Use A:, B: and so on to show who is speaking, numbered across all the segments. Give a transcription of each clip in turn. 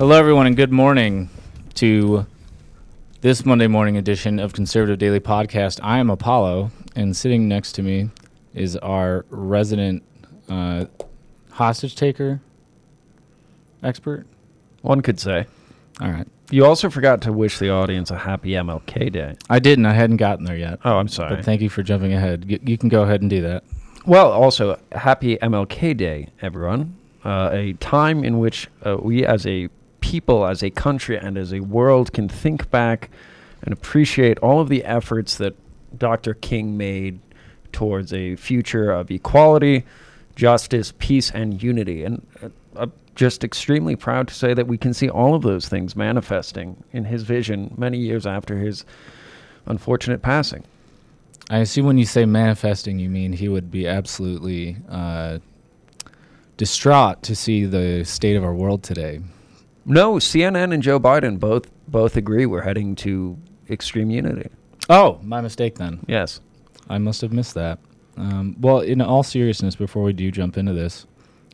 A: Hello, everyone, and good morning to this Monday morning edition of Conservative Daily Podcast. I am Apollo, and sitting next to me is our resident uh, hostage taker expert.
B: One could say.
A: All right.
B: You also forgot to wish the audience a happy MLK Day.
A: I didn't. I hadn't gotten there yet.
B: Oh, I'm sorry.
A: But thank you for jumping ahead. Y- you can go ahead and do that.
B: well, also, happy MLK Day, everyone. Uh, a time in which uh, we as a people, as a country, and as a world can think back and appreciate all of the efforts that Dr. King made towards a future of equality, justice, peace, and unity. And uh, I'm just extremely proud to say that we can see all of those things manifesting in his vision many years after his unfortunate passing.
A: I assume when you say manifesting, you mean he would be absolutely uh, distraught to see the state of our world today.
B: No, CNN and Joe Biden both both agree we're heading to extreme unity.
A: Oh, my mistake then.
B: Yes.
A: I must have missed that. Um, well, in all seriousness, before we do jump into this,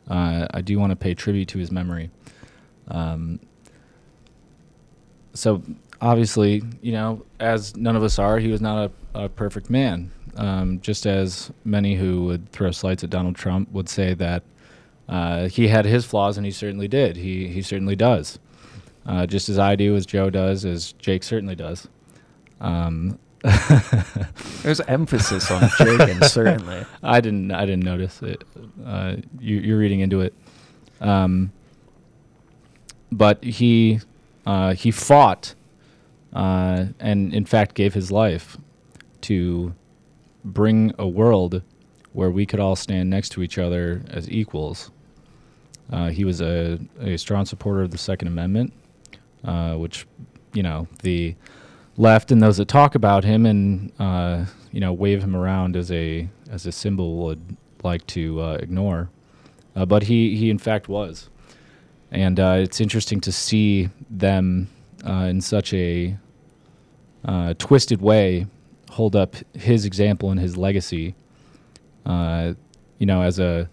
A: uh, I do want to pay tribute to his memory. Um, so, obviously, you know, as none of us are, he was not a, a perfect man. Um, just as many who would throw slights at Donald Trump would say that uh, he had his flaws, and he certainly did. He he certainly does. Uh, just as I do, as Joe does, as Jake certainly does. Um,
B: There's emphasis on Jagan, certainly.
A: I didn't. I didn't notice it. Uh, you, you're reading into it. Um, but he uh, he fought, uh, and in fact gave his life to bring a world where we could all stand next to each other as equals. Uh, he was a, a strong supporter of the Second Amendment, uh, which, you know, the left and those that talk about him and uh, you know wave him around as a as a symbol would like to uh, ignore. Uh, but he he in fact was, and uh, it's interesting to see them in such a twisted way hold up his example and his legacy. You know, as a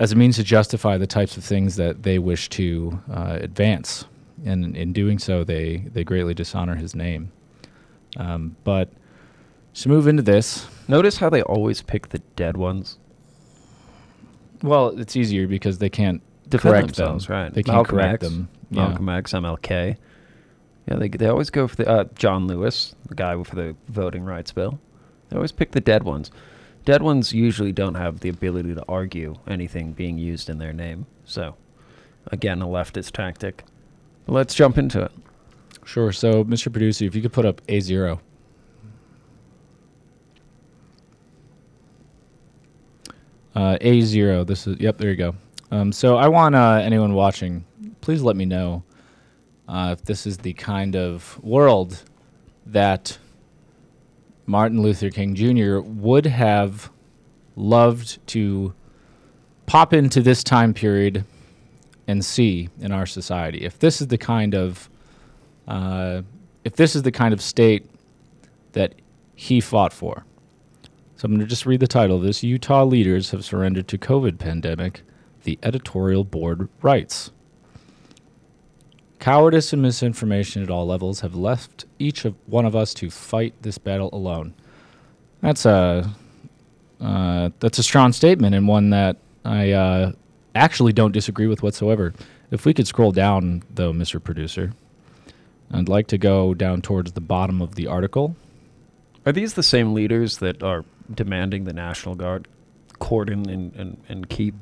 A: as a means to justify the types of things that they wish to uh, advance, and in doing so, they they greatly dishonor his name. Um, but to move into this,
B: Notice how they always pick the dead ones.
A: well, it's easier because they can't
B: Defend
A: correct
B: themselves,
A: them.
B: right?
A: They can't
B: Malcolm
A: correct
B: X,
A: them. Yeah.
B: Malcolm X, MLK. Yeah, they they always go for the uh, John Lewis, the guy for the voting rights bill. They always pick the dead ones. Dead ones usually don't have the ability to argue anything being used in their name. So, again, a leftist tactic. Let's jump into it.
A: Sure. So, Mr. Producer, if you could put up A zero. Uh, A zero. This is yep. There you go. Um, so I want uh, anyone watching, please let me know uh, if this is the kind of world that Martin Luther King Jr. would have loved to pop into this time period and see in our society. If this is the kind of uh, if this is the kind of state that he fought for. So I'm going to just read the title of this. Utah leaders have surrendered to COVID pandemic, the editorial board writes. Cowardice and misinformation at all levels have left each of one of us to fight this battle alone. That's a uh, that's a strong statement and one that I uh, actually don't disagree with whatsoever. If we could scroll down, though, Mr. Producer, I'd like to go down towards the bottom of the article.
B: Are these the same leaders that are demanding the National Guard cordon and, and, and keep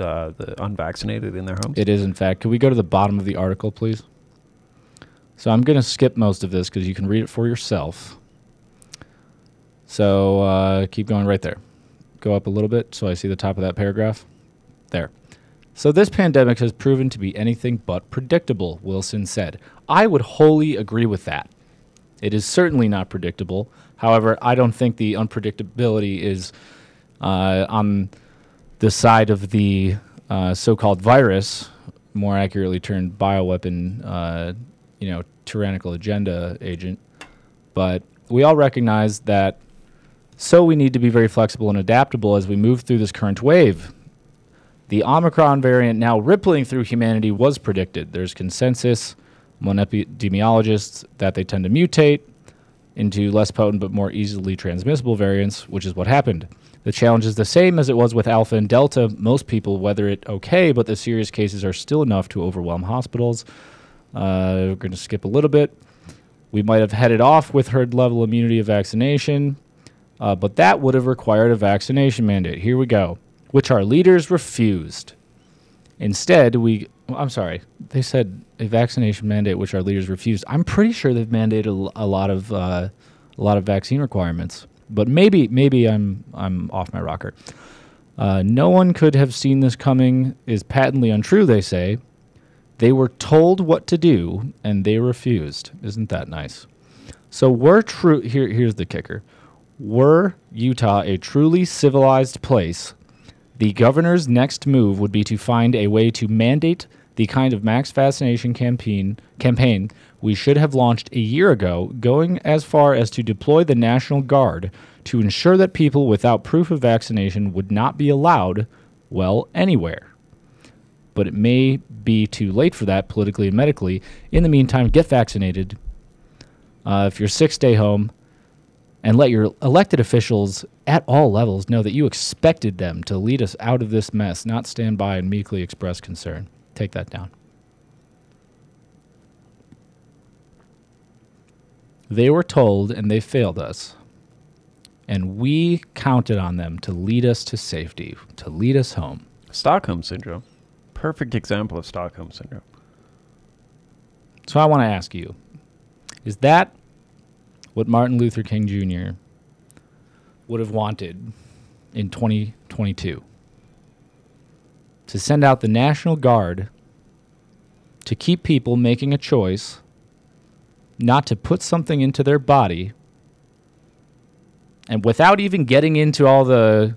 B: uh, the unvaccinated in their homes?
A: It is, in fact. Can we go to the bottom of the article, please? So I'm going to skip most of this because you can read it for yourself. So uh, keep going right there. Go up a little bit so I see the top of that paragraph. There. So this pandemic has proven to be anything but predictable, Wilson said. I would wholly agree with that. It is certainly not predictable. However, I don't think the unpredictability is uh, on the side of the uh, so-called virus, more accurately termed bioweapon, uh, you know, tyrannical agenda agent. But we all recognize that. So we need to be very flexible and adaptable as we move through this current wave. The Omicron variant now rippling through humanity was predicted. There's consensus among epidemiologists that they tend to mutate into less potent but more easily transmissible variants, which is what happened. The challenge is the same as it was with Alpha and Delta. Most people weather it okay, but the serious cases are still enough to overwhelm hospitals. Uh, we're going to skip a little bit. We might have headed off with herd level immunity of vaccination, uh, but that would have required a vaccination mandate. Here we go, which our leaders refused. Instead, we, I'm sorry, they said a vaccination mandate, which our leaders refused. I'm pretty sure they've mandated a lot of uh, a lot of vaccine requirements, but maybe maybe I'm I'm off my rocker. Uh, no one could have seen this coming is patently untrue. They say they were told what to do and they refused. Isn't that nice? So we're true. Here, here's the kicker: Were Utah a truly civilized place? The governor's next move would be to find a way to mandate the kind of max vaccination campaign campaign we should have launched a year ago, going as far as to deploy the National Guard to ensure that people without proof of vaccination would not be allowed, well, anywhere. But it may be too late for that politically and medically. In the meantime, get vaccinated. Uh, if you're sick, stay home and let your elected officials at all levels know that you expected them to lead us out of this mess, not stand by and meekly express concern. Take that down. They were told and they failed us. And we counted on them to lead us to safety, to lead us home.
B: Stockholm syndrome. Perfect example of Stockholm syndrome.
A: So I want to ask you is that what Martin Luther King Jr. would have wanted in 2022? To send out the National Guard to keep people making a choice not to put something into their body and without even getting into all the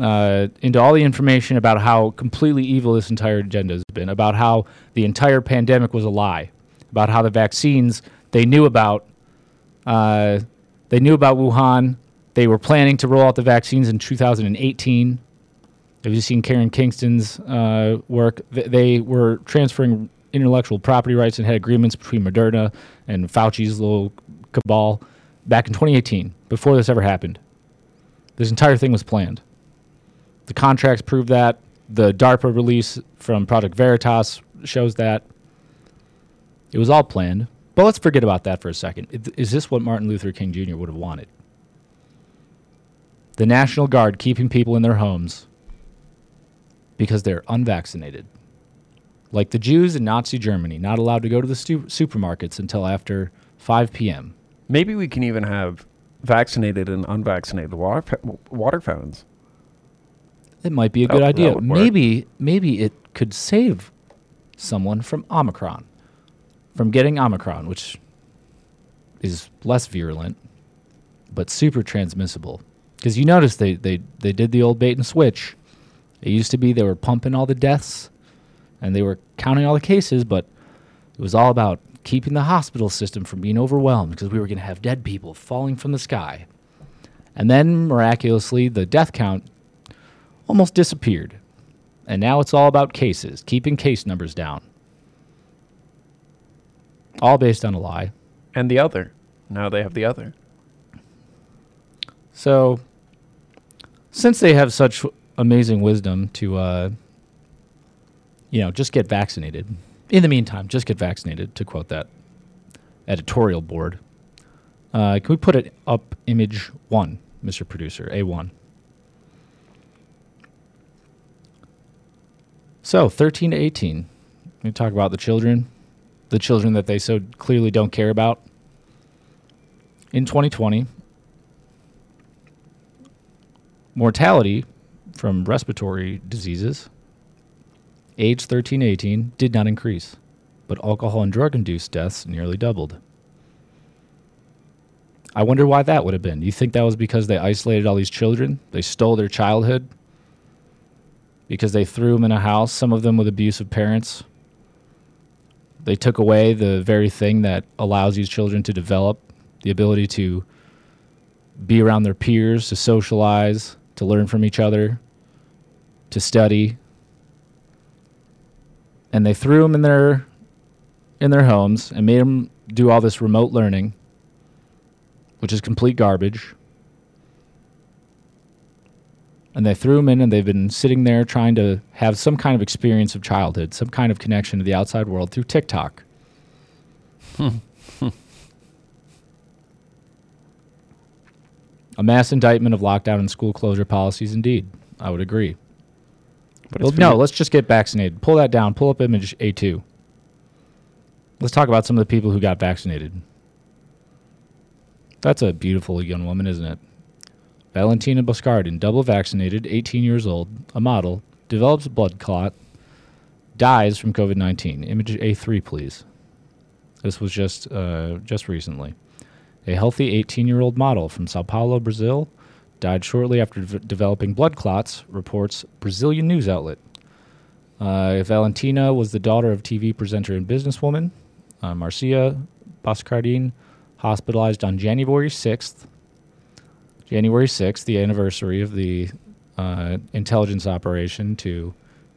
A: uh, into all the information about how completely evil this entire agenda has been, about how the entire pandemic was a lie, about how the vaccines they knew about, uh, they knew about Wuhan. They were planning to roll out the vaccines in 2018. Have you seen Karen Kingston's uh, work? Th- they were transferring intellectual property rights and had agreements between Moderna and Fauci's little cabal back in 2018, before this ever happened. This entire thing was planned. The contracts prove that. The DARPA release from Project Veritas shows that. It was all planned. But let's forget about that for a second. Is this what Martin Luther King Jr. would have wanted? The National Guard keeping people in their homes because they're unvaccinated. Like the Jews in Nazi Germany, not allowed to go to the stu- supermarkets until after 5 p.m.
B: Maybe we can even have vaccinated and unvaccinated water, fa- water fountains.
A: It might be a
B: That-
A: good idea.
B: work.
A: Maybe maybe it could save someone from Omicron, from getting Omicron, which is less virulent but super transmissible. Because you notice they, they they did the old bait and switch. It used to be they were pumping all the deaths and they were counting all the cases, but it was all about keeping the hospital system from being overwhelmed because we were going to have dead people falling from the sky. And then miraculously, the death count almost disappeared. And now it's all about cases, keeping case numbers down. All based on a lie.
B: And the other. Now they have the other.
A: So, since they have such amazing wisdom to, uh, you know, just get vaccinated. In the meantime, just get vaccinated, to quote that editorial board. Uh, can we put it up image one, Mr. Producer, A1? So, 13 to 18. We talk about the children, the children that they so clearly don't care about. In 2020, mortality from respiratory diseases age 13 18, did not increase, but alcohol and drug induced deaths nearly doubled. I wonder why that would have been. You think that was because they isolated all these children? They stole their childhood? Because they threw them in a house, some of them with abusive parents? They took away the very thing that allows these children to develop the ability to be around their peers, to socialize, to learn from each other, to study. And they threw them in their in their homes and made them do all this remote learning, which is complete garbage. And they threw them in, and they've been sitting there trying to have some kind of experience of childhood, some kind of connection to the outside world through TikTok. A mass indictment of lockdown and school closure policies, indeed. I would agree.
B: But
A: Well, no, let's just get vaccinated. Pull that down. Pull up image A2. Let's talk about some of the people who got vaccinated. That's a beautiful young woman, isn't it? Valentina Boscardin, double vaccinated, 18 years old, a model, develops a blood clot, dies from COVID 19. Image A3, please. This was just uh, just recently. A healthy 18 year old model from Sao Paulo, Brazil, died shortly after v- developing blood clots, reports Brazilian news outlet. Uh, Valentina was the daughter of TV presenter and businesswoman uh, Marcia Boscardin, hospitalized on January 6th. January 6th, the anniversary of the uh, intelligence operation to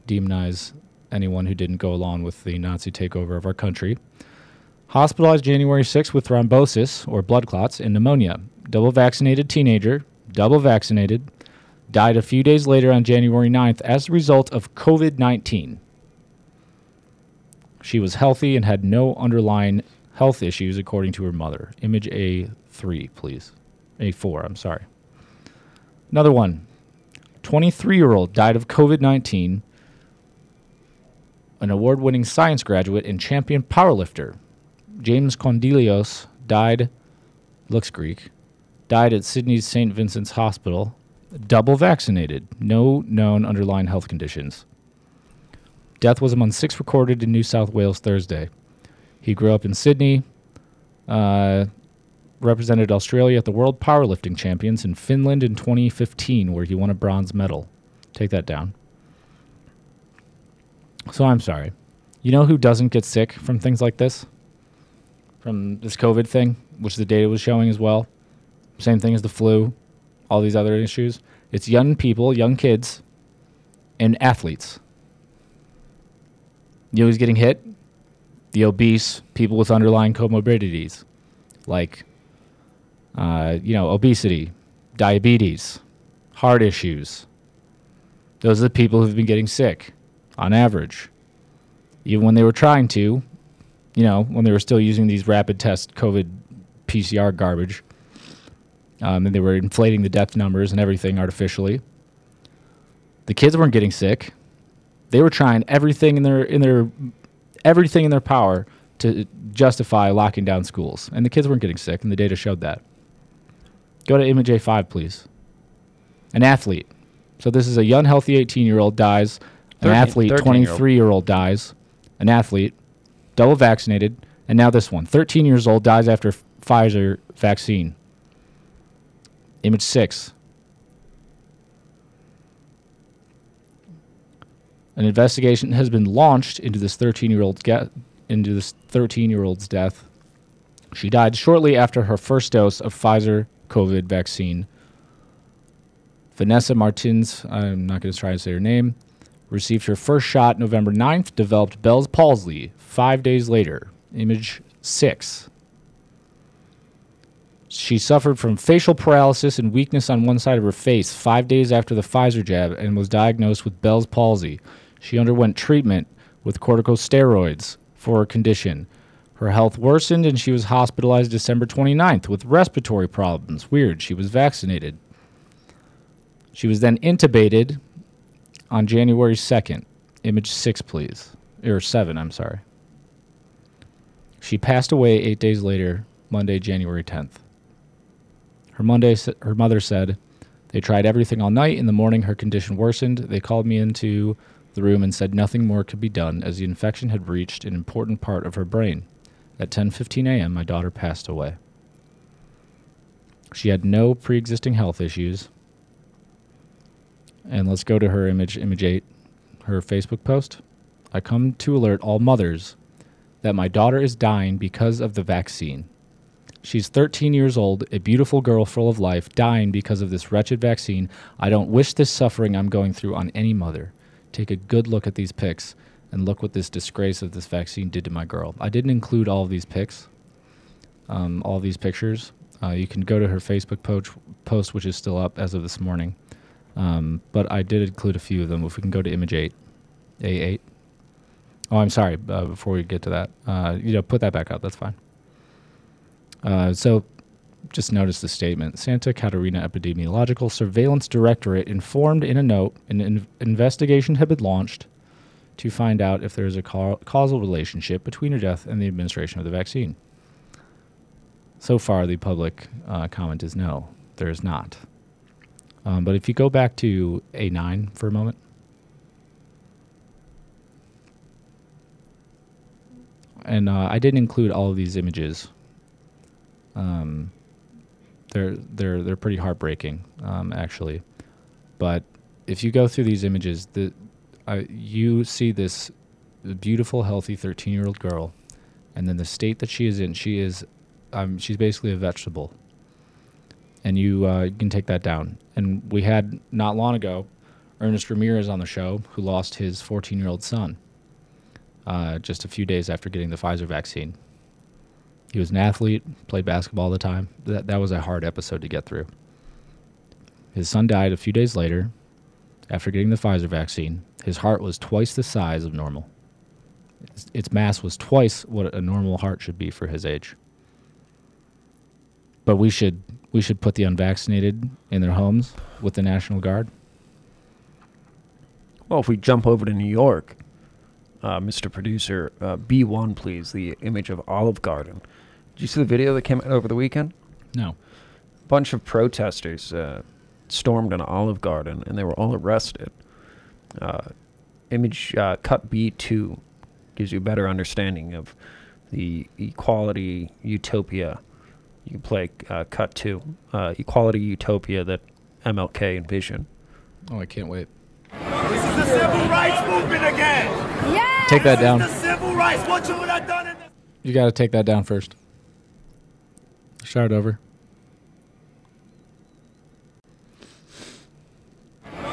A: demonize anyone who didn't go along with the Nazi takeover of our country. Hospitalized January 6th with thrombosis or blood clots and pneumonia. Double vaccinated teenager, double vaccinated, died a few days later on January 9th as a result of COVID 19. She was healthy and had no underlying health issues, according to her mother. Image A3, please. A4, I'm sorry. Another one 23 year old died of COVID 19, an award winning science graduate and champion powerlifter. James Kondilios died, looks Greek, died at Sydney's St. Vincent's Hospital, double vaccinated, no known underlying health conditions. Death was among six recorded in New South Wales Thursday. He grew up in Sydney, uh, represented Australia at the World Powerlifting Champions in Finland in 2015, where he won a bronze medal. Take that down. So I'm sorry. You know who doesn't get sick from things like this? From this COVID thing, which the data was showing as well. Same thing as the flu, all these other issues. It's young people, young kids, and athletes. You know who's getting hit? The obese, people with underlying comorbidities, like, uh, you know, obesity, diabetes, heart issues. Those are the people who've been getting sick, on average. Even when they were trying to, you know, when they were still using these rapid test COVID PCR garbage, um, and they were inflating the death numbers and everything artificially. The kids weren't getting sick. They were trying everything in their in their everything in their power to justify locking down schools, and the kids weren't getting sick, and the data showed that. Go to image A5, please. An athlete. So this is a young, healthy 18-year-old dies. An
B: 13
A: athlete,
B: 13-year-old.
A: 23-year-old dies. An athlete, double vaccinated, and now this one, 13 years old, dies after Pfizer vaccine. Image six. An investigation has been launched into this 13-year-old's ge- into this 13-year-old's death. She died shortly after her first dose of Pfizer COVID vaccine. Vanessa Martins, I'm not going to try to say her name, received her first shot November 9th, developed Bell's palsy 5 days later. Image 6. She suffered from facial paralysis and weakness on one side of her face five days after the Pfizer jab and was diagnosed with Bell's palsy. She underwent treatment with corticosteroids for her condition. Her health worsened and she was hospitalized December 29th with respiratory problems. Weird, she was vaccinated. She was then intubated on January 2nd. Image 6, please. Or 7, I'm sorry. She passed away eight days later, Monday, January 10th. Her Monday, her mother said, "They tried everything all night. In the morning, her condition worsened. They called me into the room and said nothing more could be done as the infection had reached an important part of her brain. At 10:15 a.m., my daughter passed away. She had no pre-existing health issues. And let's go to her image, image 8, her Facebook post. I come to alert all mothers that my daughter is dying because of the vaccine. She's 13 years old, a beautiful girl full of life, dying because of this wretched vaccine. I don't wish this suffering I'm going through on any mother. Take a good look at these pics and look what this disgrace of this vaccine did to my girl. I didn't include all of these pics, um, all these pictures. Uh, you can go to her Facebook post, post, which is still up as of this morning. Um, but I did include a few of them. If we can go to image 8, A8. Oh, I'm sorry. Uh, before we get to that, uh, you know, put that back up. That's fine. Uh, so, just notice the statement. Santa Catarina Epidemiological Surveillance Directorate informed in a note an in- investigation had been launched to find out if there is a ca- causal relationship between her death and the administration of the vaccine. So far, the public uh, comment is no, there is not. Um, but if you go back to A9 for a moment. And uh, I didn't include all of these images. Um, they're they're they're pretty heartbreaking, um, actually. But if you go through these images, the uh, you see this beautiful, healthy 13 year old girl, and then the state that she is in, she is, um, she's basically a vegetable. And you, uh, can take that down. And we had not long ago Ernest Ramirez on the show who lost his 14 year old son uh, just a few days after getting the Pfizer vaccine. He was an athlete, played basketball all the time. That, that was a hard episode to get through. His son died a few days later after getting the Pfizer vaccine. His heart was twice the size of normal. Its, its mass was twice what a normal heart should be for his age. But we should we should put the unvaccinated in their homes with the National Guard.
B: Well, if we jump over to New York, uh, Mr. Producer, uh, B1, please, the image of Olive Garden. Did you see the video that came out over the weekend?
A: No.
B: A bunch of protesters uh, stormed an Olive Garden and they were all arrested. Uh, image uh, cut B2 gives you a better understanding of the equality utopia. You can play uh, cut 2, uh, equality utopia that MLK envisioned.
A: Oh, I can't wait.
C: This is the civil rights movement again.
D: Yeah.
A: Take that down.
C: The civil rights. What you would have done in the
A: You got to take that down first. Start over.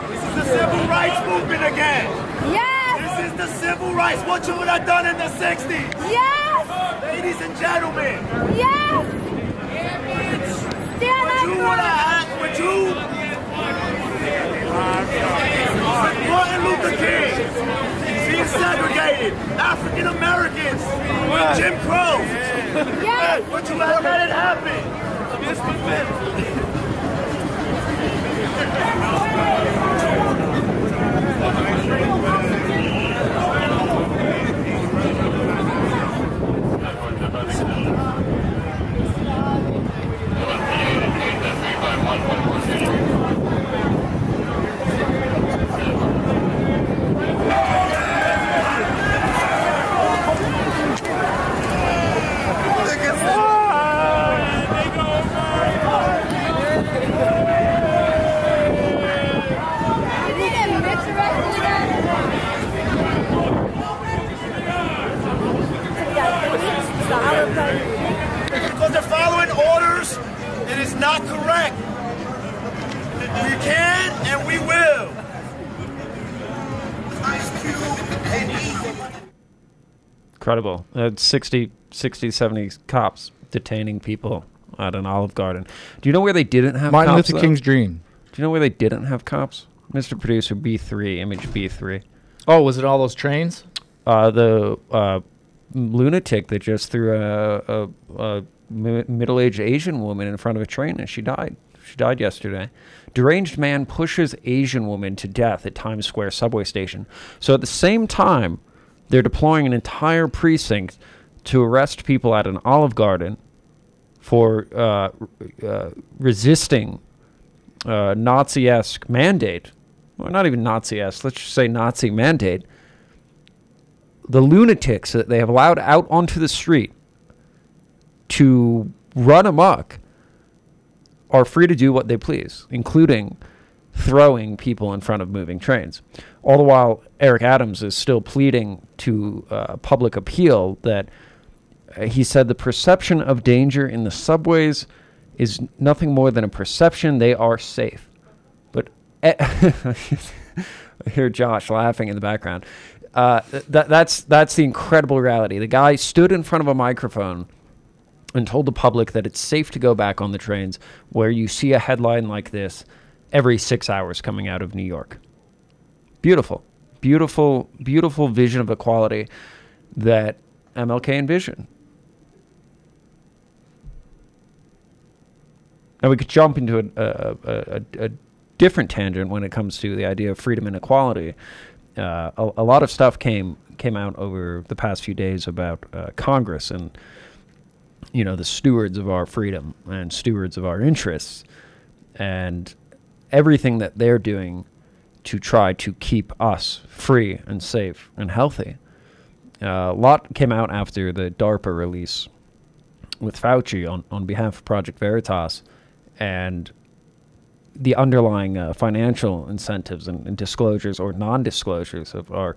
C: This is the civil rights movement again.
D: Yes.
C: This is the civil rights. What you would have done in the 60s.
D: Yes.
C: Ladies and gentlemen,
D: Yes. Stand
C: what you would have had, what you Martin Luther King being segregated, African Americans, Jim Crow.
D: Yes.
C: What you have let it happen.
D: You need to mix the rest of the
C: Because they're following orders, it is not correct. We can and we will.
B: Incredible. Uh, 60, 60, 70 cops detaining people at an Olive Garden. Do you know where they didn't have
A: Martin
B: cops?
A: Luther
B: though?
A: King's dream.
B: Do you know where they didn't have cops? Mr. Producer, B3, image B3.
A: Oh, was it all those trains?
B: Uh, the uh, lunatic that just threw a, a, a mi- middle-aged Asian woman in front of a train and she died. She died yesterday. Deranged man pushes Asian woman to death at Times Square subway station. So at the same time, they're deploying an entire precinct to arrest people at an Olive Garden for uh, uh, resisting uh, Nazi-esque mandate. or not even Nazi-esque, let's just say Nazi mandate, the lunatics that they have allowed out onto the street to run amok are free to do what they please, including throwing people in front of moving trains. All the while, Eric Adams is still pleading to uh, public appeal that uh, he said the perception of danger in the subways is nothing more than a perception. They are safe. But eh, I hear Josh laughing in the background. Uh, th- that, that's that's the incredible reality. The guy stood in front of a microphone and told the public that it's safe to go back on the trains where you see a headline like this every six hours coming out of New York. Beautiful, beautiful, beautiful vision of equality that MLK envisioned. Now we could jump into a, a, a, a, different tangent when it comes to the idea of freedom and equality. Uh, a, a lot of stuff came came out over the past few days about uh, Congress and you know the stewards of our freedom and stewards of our interests and everything that they're doing to try to keep us free and safe and healthy. Uh, a lot came out after the DARPA release with Fauci on, on behalf of Project Veritas and the underlying uh, financial incentives and, and disclosures or non disclosures of our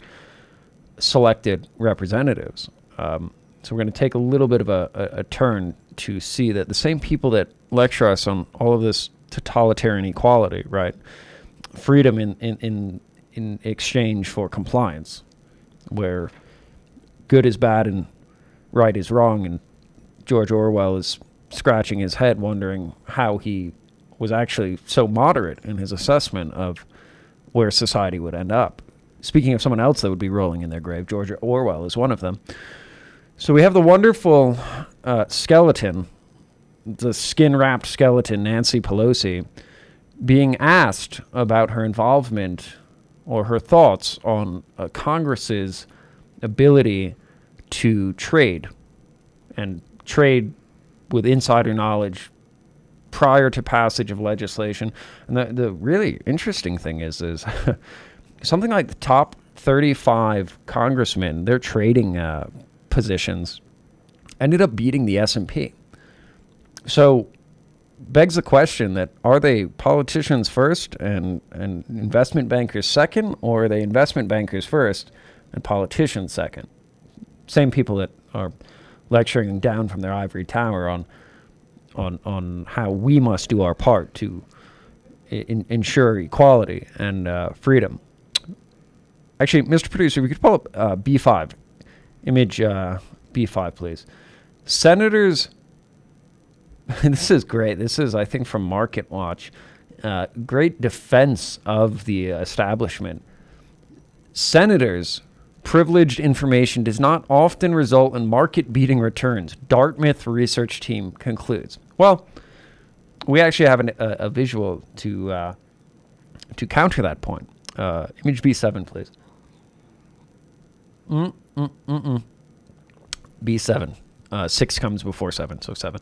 B: selected representatives. Um, so we're going to take a little bit of a, a, a turn to see that the same people that lecture us on all of this totalitarian equality, right? Freedom in, in, in, in exchange for compliance, where good is bad and right is wrong. And George Orwell is scratching his head, wondering how he was actually so moderate in his assessment of where society would end up. Speaking of someone else that would be rolling in their grave, George Orwell is one of them. So we have the wonderful uh, skeleton, the skin wrapped skeleton, Nancy Pelosi, being asked about her involvement or her thoughts on uh, Congress's ability to trade and trade with insider knowledge prior to passage of legislation. And the, the really interesting thing is, is something like the top 35 congressmen, their trading uh, positions ended up beating the S&P. So begs the question that are they politicians first and, and investment bankers second, or are they investment bankers first and politicians second? Same people that are lecturing down from their ivory tower on on on how we must do our part to in, ensure equality and uh, freedom. Actually, Mr. Producer, we could pull up uh, B5, image uh, B5, please. Senators. this is great. This is, I think, from Market Watch. Uh, great defense of the establishment. Senators privileged information does not often result in market beating returns, Dartmouth research team concludes. Well, we actually have an, a, a, visual to uh, to counter that point. Uh, image B7, please. Mm, mm, mm, mm. B7. Uh, six comes before seven, so seven.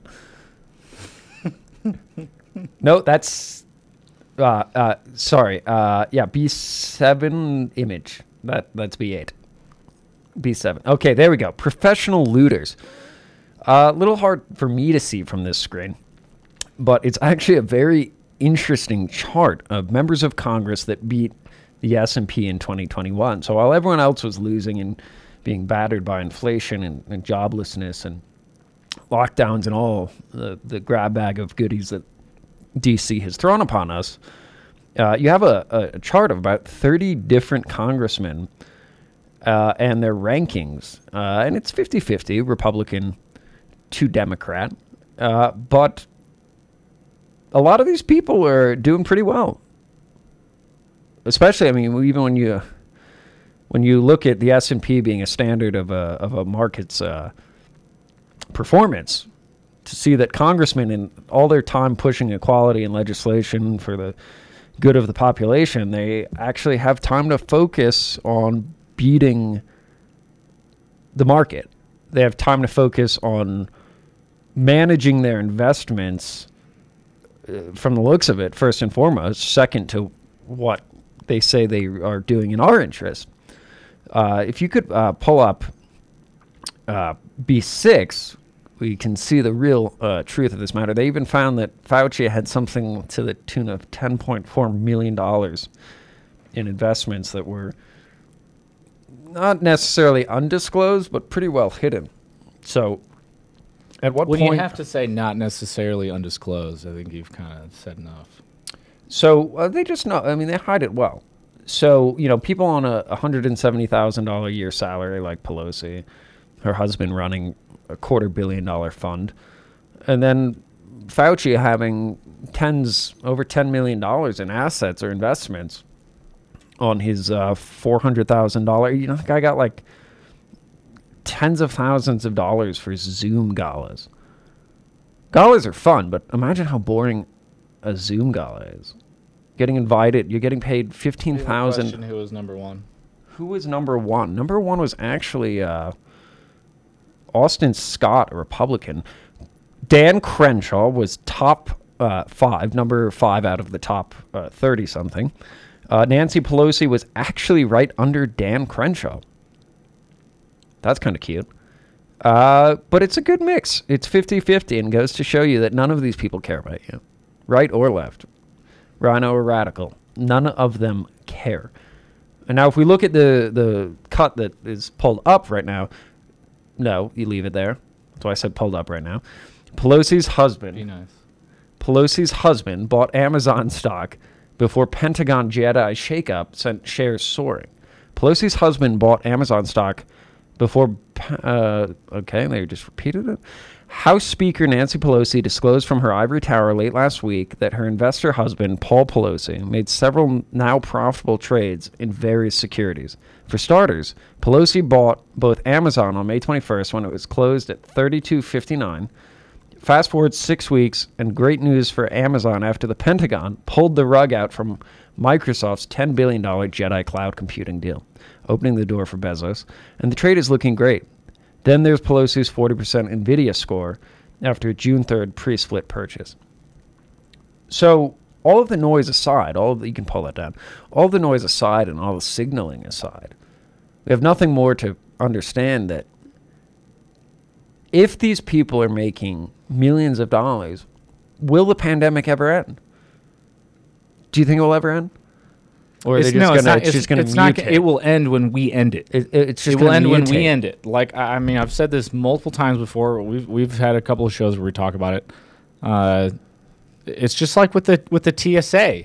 B: No, that's. Uh, uh, sorry. Uh, yeah, B7 image. That that's B8. B7. Okay, there we go. Professional looters. A little hard for me to see from this screen, but it's actually a very interesting chart of members of Congress that beat the S&P in 2021. So while everyone else was losing and being battered by inflation and, and joblessness and lockdowns and all the, the grab bag of goodies that DC has thrown upon us, uh, you have a, a, chart of about 30 different congressmen uh, and their rankings. Uh, and it's 50 50 Republican to Democrat. Uh, but a lot of these people are doing pretty well. Especially, I mean, even when you when you look at the S and P being a standard of a of a market's uh, performance, to see that congressmen in all their time pushing equality and legislation for the good of the population, they actually have time to focus on beating the market. They have time to focus on managing their investments uh, from the looks of it, first and foremost. Second to what they say they are doing in our interest. Uh, if you could uh, pull up uh, B6, we can see the real uh, truth of this matter. They even found that Fauci had something to the tune of $10.4 million in investments that were not necessarily undisclosed, but pretty well hidden. So, at what
A: When
B: point?
A: you have to say not necessarily undisclosed, I think you've kind of said enough.
B: So uh, they just know. I mean, they hide it well. So you know, people on a hundred and seventy thousand dollar a year salary, like Pelosi, her husband running a quarter billion dollar fund, and then Fauci having tens over ten million dollars in assets or investments on his uh, four hundred thousand dollar. You know, the guy got like tens of thousands of dollars for Zoom galas. Galas are fun, but imagine how boring a Zoom gala is. Getting invited, you're getting paid fifteen thousand.
A: Who was number one?
B: Who was number one? Number one was actually uh, Austin Scott, a Republican. Dan Crenshaw was top uh, five, number five out of the top uh, thirty something. Uh, Nancy Pelosi was actually right under Dan Crenshaw. That's kind of cute. Uh, but it's a good mix. It's 50 50 and goes to show you that none of these people care about you, right or left, rhino or radical. None of them care. And now, if we look at the, the cut that is pulled up right now, no, you leave it there. That's why I said pulled up right now. Pelosi's husband.
A: Be nice.
B: Pelosi's husband bought Amazon stock before Pentagon Jedi shakeup sent shares soaring. Pelosi's husband bought Amazon stock before. Uh, okay, they just repeated it. House Speaker Nancy Pelosi disclosed from her ivory tower late last week that her investor husband, Paul Pelosi, made several now profitable trades in various securities. For starters, Pelosi bought both Amazon on May 21st when it was closed at 32.59 Fast forward six weeks, and great news for Amazon after the Pentagon pulled the rug out from Microsoft's $10 billion Jedi cloud computing deal, opening the door for Bezos. And the trade is looking great. Then there's Pelosi's 40% NVIDIA score after a June 3rd pre split purchase. So, all of the noise aside, all the, you can pull that down, all the noise aside and all the signaling aside, we have nothing more to understand that if these people are making millions of dollars, will the pandemic ever end? Do you think it will ever end? Or
A: It's,
B: they just
A: no, it's
B: gonna,
A: not.
B: it's,
A: It's,
B: just gonna
A: it's not. It will end when we end it.
B: It- it's just
A: it will end when we end it. Like I I mean, I've said this multiple times before. We've we've had a couple of shows where we talk about it. Uh, it's just like with the with the TSA.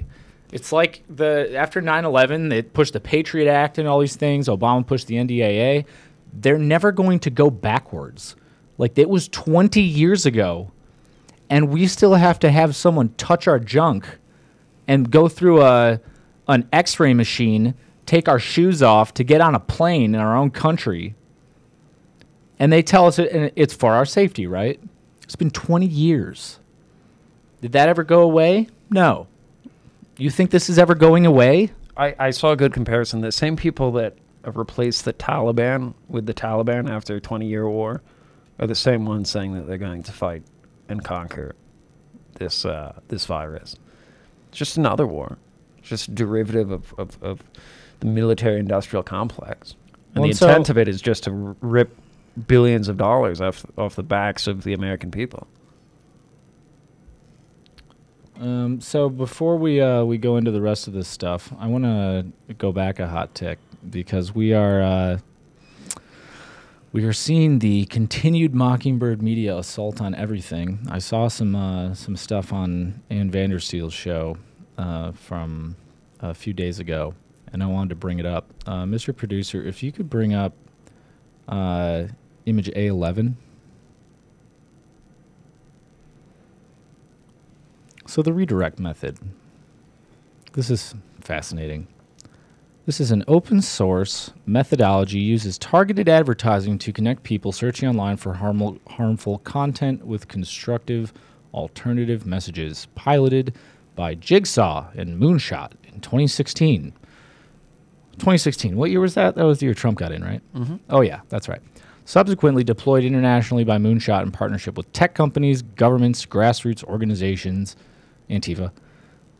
A: It's like the after 9/11, they pushed the Patriot Act and all these things. Obama pushed the NDAA. They're never going to go backwards. Like it was 20 years ago, and we still have to have someone touch our junk and go through a an X-ray machine, take our shoes off to get on a plane in our own country, and they tell us it, it's for our safety, right? It's been 20 years. Did that ever go away? No. You think this is ever going away?
B: I, I saw a good comparison. The same people that replaced the Taliban with the Taliban after a 20 year war are the same ones saying that they're going to fight and conquer this uh, this virus. It's just another war. Just a derivative of, of, of the military industrial complex. And
A: Well,
B: the
A: and so-
B: intent of it is just to rip billions of dollars off off the backs of the American people.
A: Um, so before we uh, we go into the rest of this stuff, I want to go back a hot tick because we are uh, we are seeing the continued Mockingbird media assault on everything. I saw some uh, some stuff on Ann Vandersteel's show uh, from a few days ago, and I wanted to bring it up. Uh, Mr. Producer, if you could bring up uh, image A11. So the redirect method. This is fascinating. This is an open source methodology uses targeted advertising to connect people searching online for harmful, harmful content with constructive alternative messages, piloted by Jigsaw and Moonshot in 2016. 2016. What year was that? That was the year Trump got in, right? Mm-hmm. Oh, yeah, that's right. Subsequently deployed internationally by Moonshot in partnership with tech companies, governments, grassroots organizations, Antifa,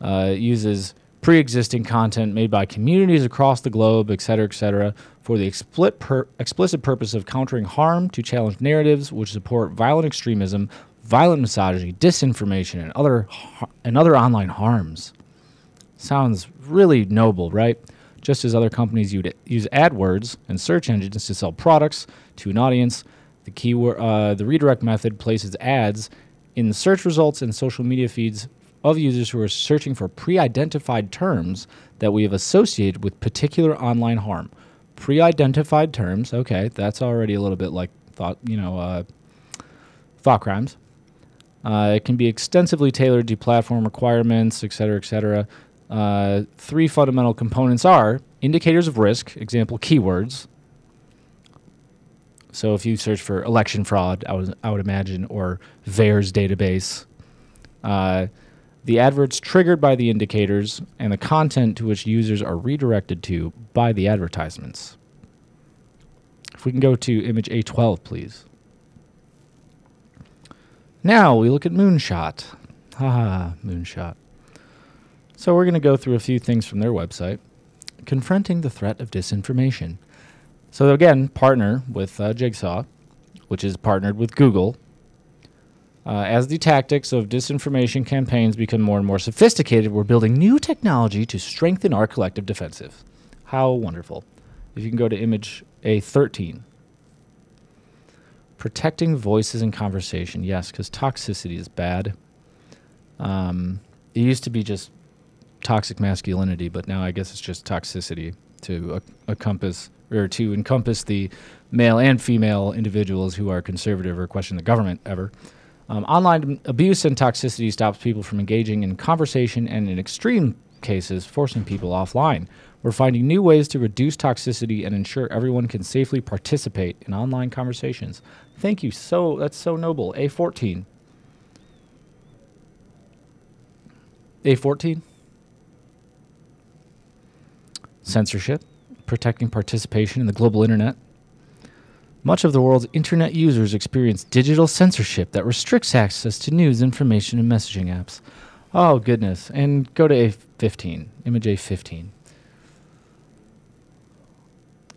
A: uh, uses pre-existing content made by communities across the globe, et cetera, et cetera, for the explicit purpose of countering harm to challenge narratives which support violent extremism, violent misogyny, disinformation, and other and other online harms. Sounds really noble, right? Just as other companies use AdWords and search engines to sell products to an audience, the keyword, uh, the redirect method places ads in the search results and social media feeds of users who are searching for pre-identified terms that we have associated with particular online harm. Pre-identified terms, okay, that's already a little bit like thought, you know, uh, thought crimes. Uh, it can be extensively tailored to platform requirements, et cetera, et cetera. Uh, three fundamental components are indicators of risk, example, keywords. So if you search for election fraud, I, was, I would imagine, or VAERS database, uh, the adverts triggered by the indicators, and the content to which users are redirected to by the advertisements. If we can go to image A12, please. Now we look at Moonshot. Haha, Moonshot. So we're going to go through a few things from their website. Confronting the threat of disinformation. So again, partner with uh, Jigsaw, which is partnered with Google. Uh, as the tactics of disinformation campaigns become more and more sophisticated, we're building new technology to strengthen our collective defensive. How wonderful. If you can go to image A13. Protecting voices in conversation. Yes, because toxicity is bad. Um, it used to be just toxic masculinity, but now I guess it's just toxicity to encompass or to encompass the male and female individuals who are conservative or question the government ever. Um, online abuse and toxicity stops people from engaging in conversation and, in extreme cases, forcing people offline. We're finding new ways to reduce toxicity and ensure everyone can safely participate in online conversations. Thank you. So that's so noble. A14. A14. Censorship, protecting participation in the global internet. Much of the world's internet users experience digital censorship that restricts access to news, information, and messaging apps. Oh, goodness. And go to A15, image A15.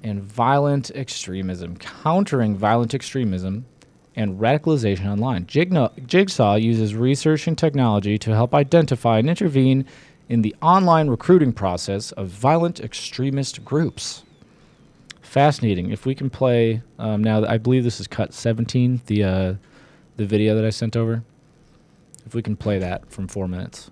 A: And violent extremism, countering violent extremism and radicalization online. Jigsaw uses research and technology to help identify and intervene in the online recruiting process of violent extremist groups fascinating. If we can play um, now, I believe this is cut 17, the uh, the video that I sent over. If we can play that from four minutes.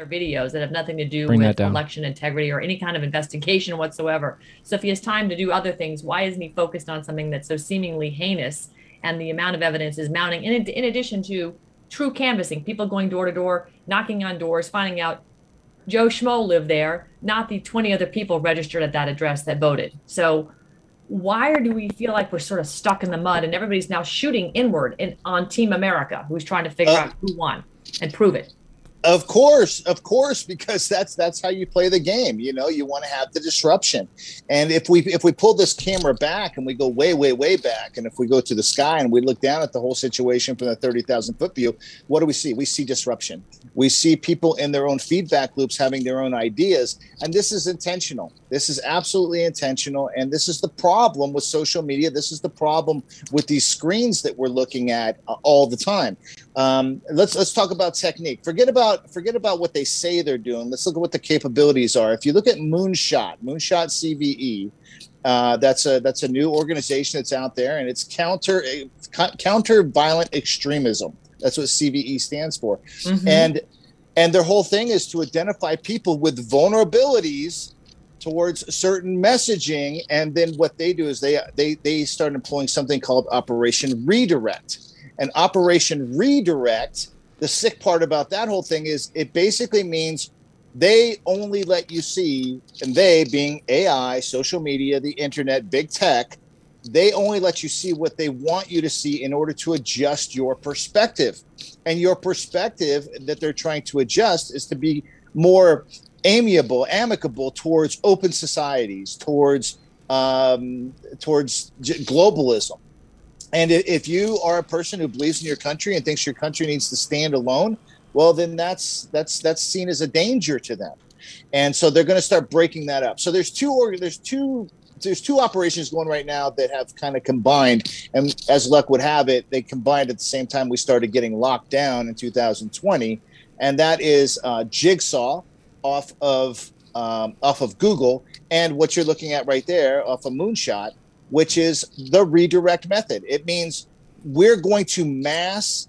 E: Other videos that have nothing to do
A: Bring
E: with election integrity or any kind of investigation whatsoever. So if he has time to do other things, why isn't he focused on something that's so seemingly heinous and the amount of evidence is mounting in, in addition to true canvassing, people going door to door, knocking on doors, finding out Joe Schmo lived there, not the 20 other people registered at that address that voted. So why do we feel like we're sort of stuck in the mud and everybody's now shooting inward in, on Team America, who's trying to figure
F: Uh,
E: out who won and prove it?
F: Of course, of course, because that's that's how you play the game. You know, you want to have the disruption. And if we if we pull this camera back and we go way, way, way back, and if we go to the sky and we look down at the whole situation from the thirty thousand foot view, what do we see? We see disruption. We see people in their own feedback loops having their own ideas, and this is intentional. This is absolutely intentional, and this is the problem with social media. This is the problem with these screens that we're looking at uh, all the time. Um, let's let's talk about technique. Forget about forget about what they say they're doing. Let's look at what the capabilities are. If you look at Moonshot, Moonshot CVE, uh, that's a that's a new organization that's out there, and it's counter eh, counter violent extremism. That's what CVE stands for,
E: Mhm.
F: and and their whole thing is to identify people with vulnerabilities towards certain messaging and then what they do is they they they start employing something called operation redirect. And operation redirect the sick part about that whole thing is it basically means they only let you see and they being ai social media the internet big tech they only let you see what they want you to see in order to adjust your perspective. And your perspective that they're trying to adjust is to be more amiable amicable towards open societies towards um, towards globalism. And if you are a person who believes in your country and thinks your country needs to stand alone well then that's that's that's seen as a danger to them. And so they're going to start breaking that up. So there's two org- there's two there's two operations going right now that have kind of combined. And as luck would have it they combined at the same time we started getting locked down in 2020 and that is uh, jigsaw off of um, off of google and what you're looking at right there off of moonshot which is the redirect method it means we're going to mass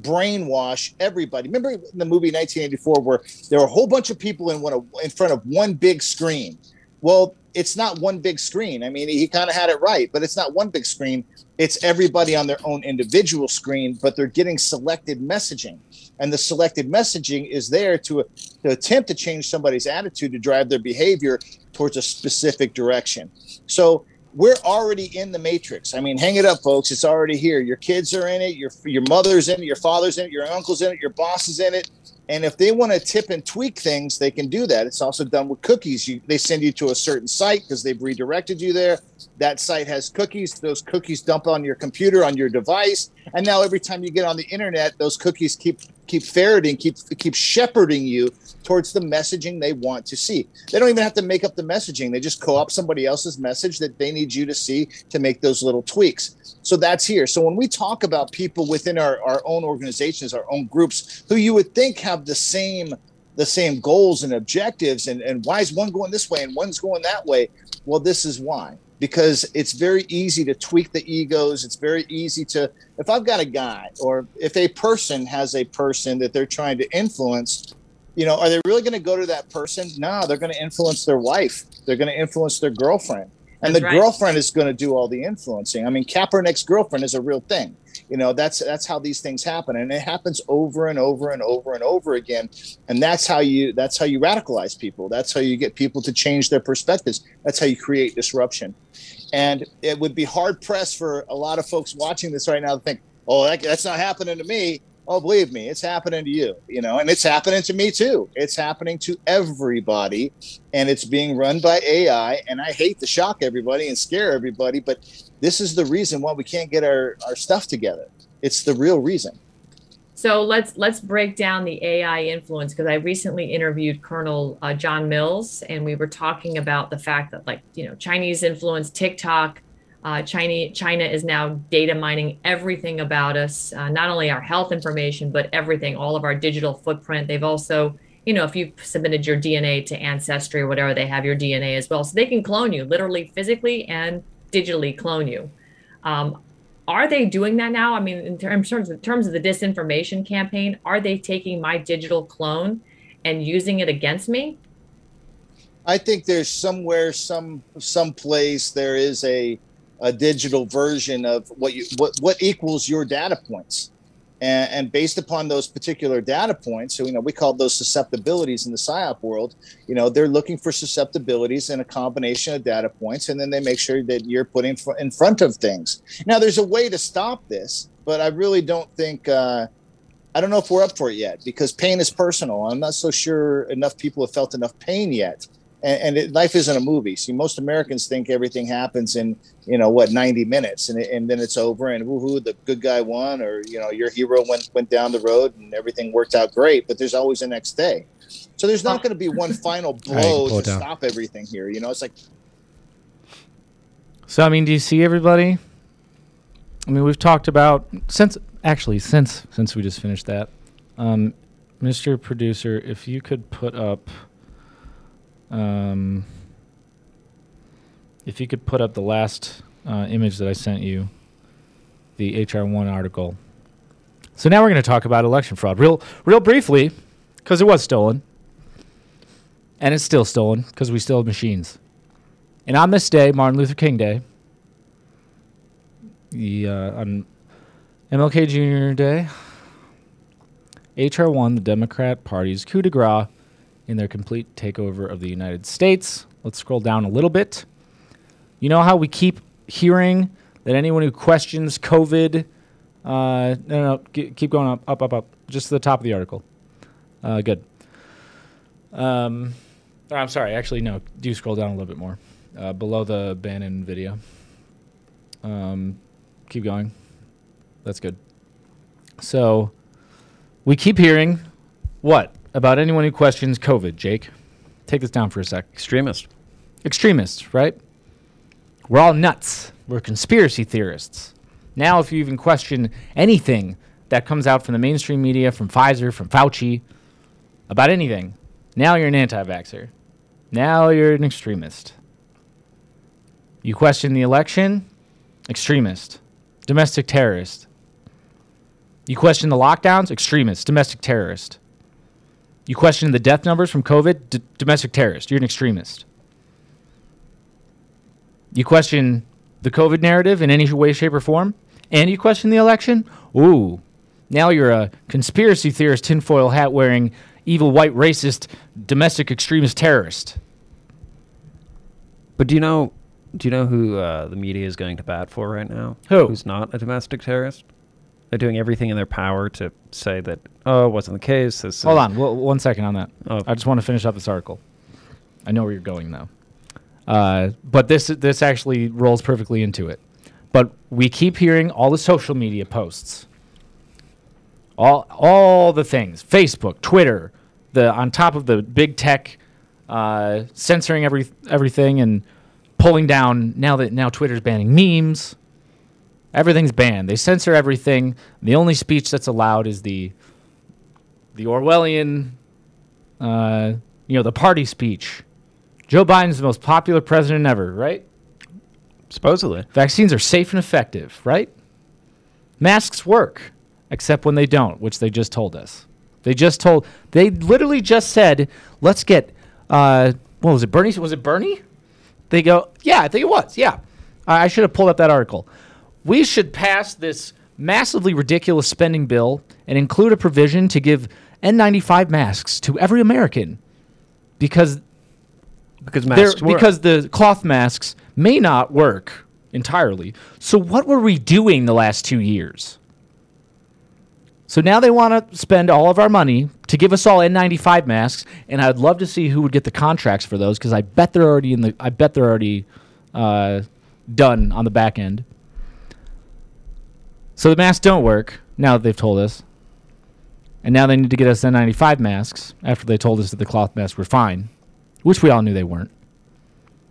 F: brainwash everybody. Remember in the movie 1984 where there were a whole bunch of people in one of, in front of one big screen. Well, it's not one big screen. I mean, he kind of had it right, but it's not one big screen. It's everybody on their own individual screen, but they're getting selected messaging. And the selected messaging is there to, to attempt to change somebody's attitude to drive their behavior towards a specific direction. So we're already in the matrix. I mean, hang it up, folks. It's already here. Your kids are in it. Your your mother's in it. Your father's in it. Your uncle's in it. Your boss is in it. And if they want to tip and tweak things, they can do that. It's also done with cookies. You, they send you to a certain site because they've redirected you there. That site has cookies. Those cookies dump on your computer, on your device, and now every time you get on the internet, those cookies keep keep ferreting, keep keep shepherding you towards the messaging they want to see. They don't even have to make up the messaging. They just co-opt somebody else's message that they need you to see to make those little tweaks. So that's here. So when we talk about people within our, our own organizations, our own groups, who you would think have the same the same goals and objectives and, and why is one going this way and one's going that way? Well, this is why. Because it's very easy to tweak the egos. It's very easy to, if I've got a guy or if a person has a person that they're trying to influence, you know, are they really going to go to that person? No, they're going to influence their wife. They're going to influence their girlfriend. And
E: That's
F: the
E: right.
F: girlfriend is going to do all the influencing. I mean, Kaepernick's girlfriend is a real thing. You know, that's that's how these things happen, and it happens over and over and over and over again. And that's how you that's how you radicalize people. That's how you get people to change their perspectives. That's how you create disruption. And it would be hard pressed for a lot of folks watching this right now to think, "Oh, that, that's not happening to me." Oh, believe me, it's happening to you, you know, and it's happening to me too. It's happening to everybody, and it's being run by AI. And I hate to shock everybody and scare everybody, but this is the reason why we can't get our, our stuff together. It's the real reason.
E: So let's let's break down the AI influence because I recently interviewed Colonel uh, John Mills, and we were talking about the fact that like you know Chinese influence TikTok, uh, China China is now data mining everything about us, uh, not only our health information but everything, all of our digital footprint. They've also you know if you've submitted your DNA to Ancestry or whatever, they have your DNA as well, so they can clone you literally, physically, and digitally clone you. Um, are they doing that now? I mean, in terms, of terms of the disinformation campaign, are they taking my digital clone and using it against me?
F: I think there's somewhere, some some place there is a a digital version of what you what what equals your data points, and, and based upon those particular data points, so you know we call those susceptibilities in the psyop world. You know they're looking for susceptibilities in a combination of data points, and then they make sure that you're putting fr- in front of things. Now there's a way to stop this, but I really don't think. Uh, I don't know if we're up for it yet because pain is personal. I'm not so sure enough people have felt enough pain yet and, and it, life isn't a movie. See, most Americans think everything happens in you know what ninety minutes, and, it, and then it's over, and woohoo, the good guy won, or you know your hero went went down the road, and everything worked out great. But there's always a next day, so there's not going to be one final blow
A: pull
F: to
A: down.
F: stop everything here. You know, it's like
A: So I mean, do you see everybody? I mean, we've talked about since actually since since we just finished that, um, Mr. Producer, if you could put up, um, if you could put up the last uh, image that I sent you, the HR one article. So now we're going to talk about election fraud, real real briefly, because it was stolen, and it's still stolen because we still have machines. And on this day, Martin Luther King Day, the uh, on MLK Jr. Day, HR one the Democrat Party's coup de grace in their complete takeover of the United States. Let's scroll down a little bit. You know how we keep hearing that anyone who questions COVID, uh, no, no, no g- keep going up, up, up, up, just to the top of the article. Uh, good. Um, or I'm sorry, actually, no, do scroll down a little bit more uh, below the Bannon video. Um, keep going. That's good. So we keep hearing What about anyone who questions COVID, Jake? Take this down for a sec.
B: Extremist.
A: Extremists, right? We're all nuts. We're conspiracy theorists. Now, if you even question anything that comes out from the mainstream media, from Pfizer, from Fauci, about anything, now you're an anti vaxxer. Now you're an extremist. You question the election? Extremist. Domestic terrorist. You question the lockdowns? Extremist. Domestic terrorist. You question the death numbers from COVID? D- domestic terrorist. You're an extremist. You question the COVID narrative in any way, shape, or form? And you question the election? Ooh. Now you're a conspiracy theorist, tinfoil hat wearing, evil white racist, domestic extremist terrorist.
B: But do you know? Do you know who uh, the media is going to bat for right now?
A: Who?
B: Who's not a domestic terrorist? They're doing everything in their power to say that oh, it wasn't the case. This
A: Hold on, well, one second on that.
B: Oh.
A: I just want to finish up this article. I know where you're going though, uh, but this this actually rolls perfectly into it. But we keep hearing all the social media posts, all all the things, Facebook, Twitter, the on top of the big tech uh, censoring every everything and pulling down. Now that now Twitter's banning memes, everything's banned. They censor everything. The only speech that's allowed is the the Orwellian, uh, you know, the party speech. Joe Biden's the most popular president ever, right?
B: supposedly.
A: Vaccines are safe and effective, right? Masks work, except when they don't, which they just told us. They just told, they literally just said, let's get, uh, what was it, Bernie? Was it Bernie? They go, yeah, I think it was, yeah. I, I should have pulled up that article. We should pass this massively ridiculous spending bill and include a provision to give N95 masks to every American because
B: Because masks work.
A: because the cloth masks may not work entirely. So what were we doing the last two years? So now they want to spend all of our money to give us all N95 masks, and I'd love to see who would get the contracts for those because I bet they're already in the. I bet they're already uh, done on the back end. So the masks don't work now that they've told us, and now they need to get us N95 masks after they told us that the cloth masks were fine, which we all knew they weren't.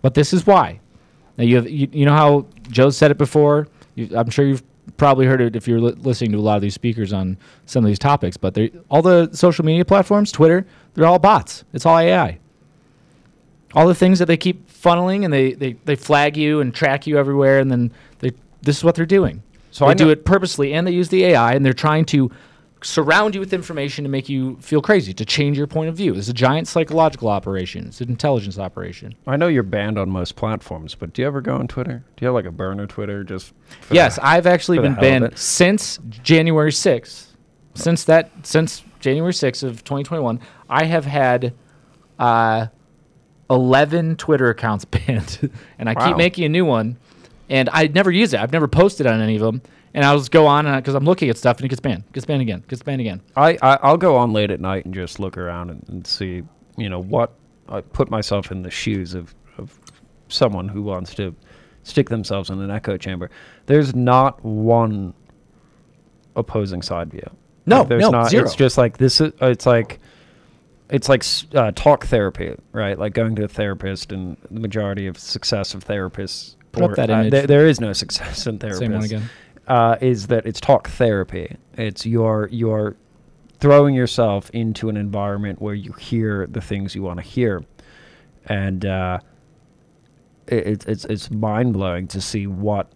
A: But this is why. Now you have you, you know how Joe said it before. You, I'm sure you've probably heard it if you're li- listening to a lot of these speakers on some of these topics. But all the social media platforms, Twitter, they're all bots. It's all AI. All the things that they keep funneling and they, they, they flag you and track you everywhere, and then they this is what they're doing. So
B: I
A: they do it purposely, and they use the AI, and they're trying to surround you with information to make you feel crazy, to change your point of view. It's a giant psychological operation. It's an intelligence operation.
B: I know you're banned on most platforms, but do you ever go on Twitter? Do you have like a burner Twitter just?
A: Yes,
B: the-
A: I've actually been banned since January 6th. Since that, since January 6th of 2021, I have had uh, 11 Twitter accounts banned, and I
B: Wow.
A: keep making a new one. And I never use it. I've never posted on any of them. And I'll just go on because I'm looking at stuff and it gets banned, gets banned again, gets banned again.
B: I, I I'll go on late at night and just look around and, and see, you know, what I put myself in the shoes of of someone who wants to stick themselves in an echo chamber. There's not one opposing side view.
A: No,
B: Like, there's
A: no,
B: not.
A: zero.
B: It's just like this. Is, it's like it's like uh, talk therapy, right? Like going to a therapist, and the majority of success of therapists.
A: Put up that image.
B: there- there is no success in therapy.
A: Same one again.
B: uh, is that it's talk therapy. It's your your throwing yourself into an environment where you hear the things you want to hear, and uh, it, it's it's it's mind blowing to see what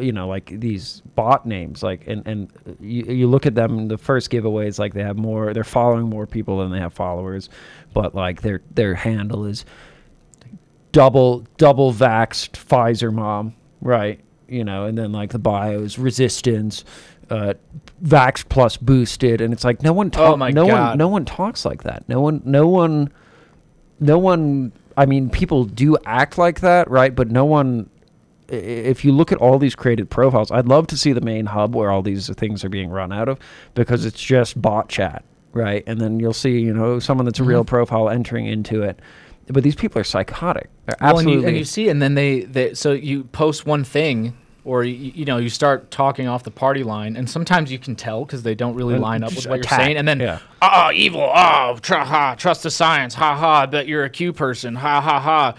B: you know like these bot names like and and you, you look at them the first giveaways like they have more they're following more people than they have followers but like their their handle is double double vaxxed Pfizer mom, right? You know, and then like the bios resistance, uh, vax plus boosted, and it's like no one
A: Oh my
B: no
A: God.
B: one no one talks like that. No one no one no one. I mean, people do act like that, right? But no one. If you look at all these created profiles, I'd love to see the main hub where all these things are being run out of, because it's just bot chat, right? And then you'll see, you know, someone that's a real
A: Mm-hmm.
B: profile entering into it. But these people are psychotic. They're
A: Well, and
B: absolutely.
A: you, and you see, and then they, they, so you post one thing or you, you know you start talking off the party line, and sometimes you can tell because they don't really
B: And
A: line up with what
B: attack,
A: you're saying, and then
B: yeah.
A: oh evil, oh tr- ha, trust the science, ha ha, I bet you're a Q person, ha ha ha,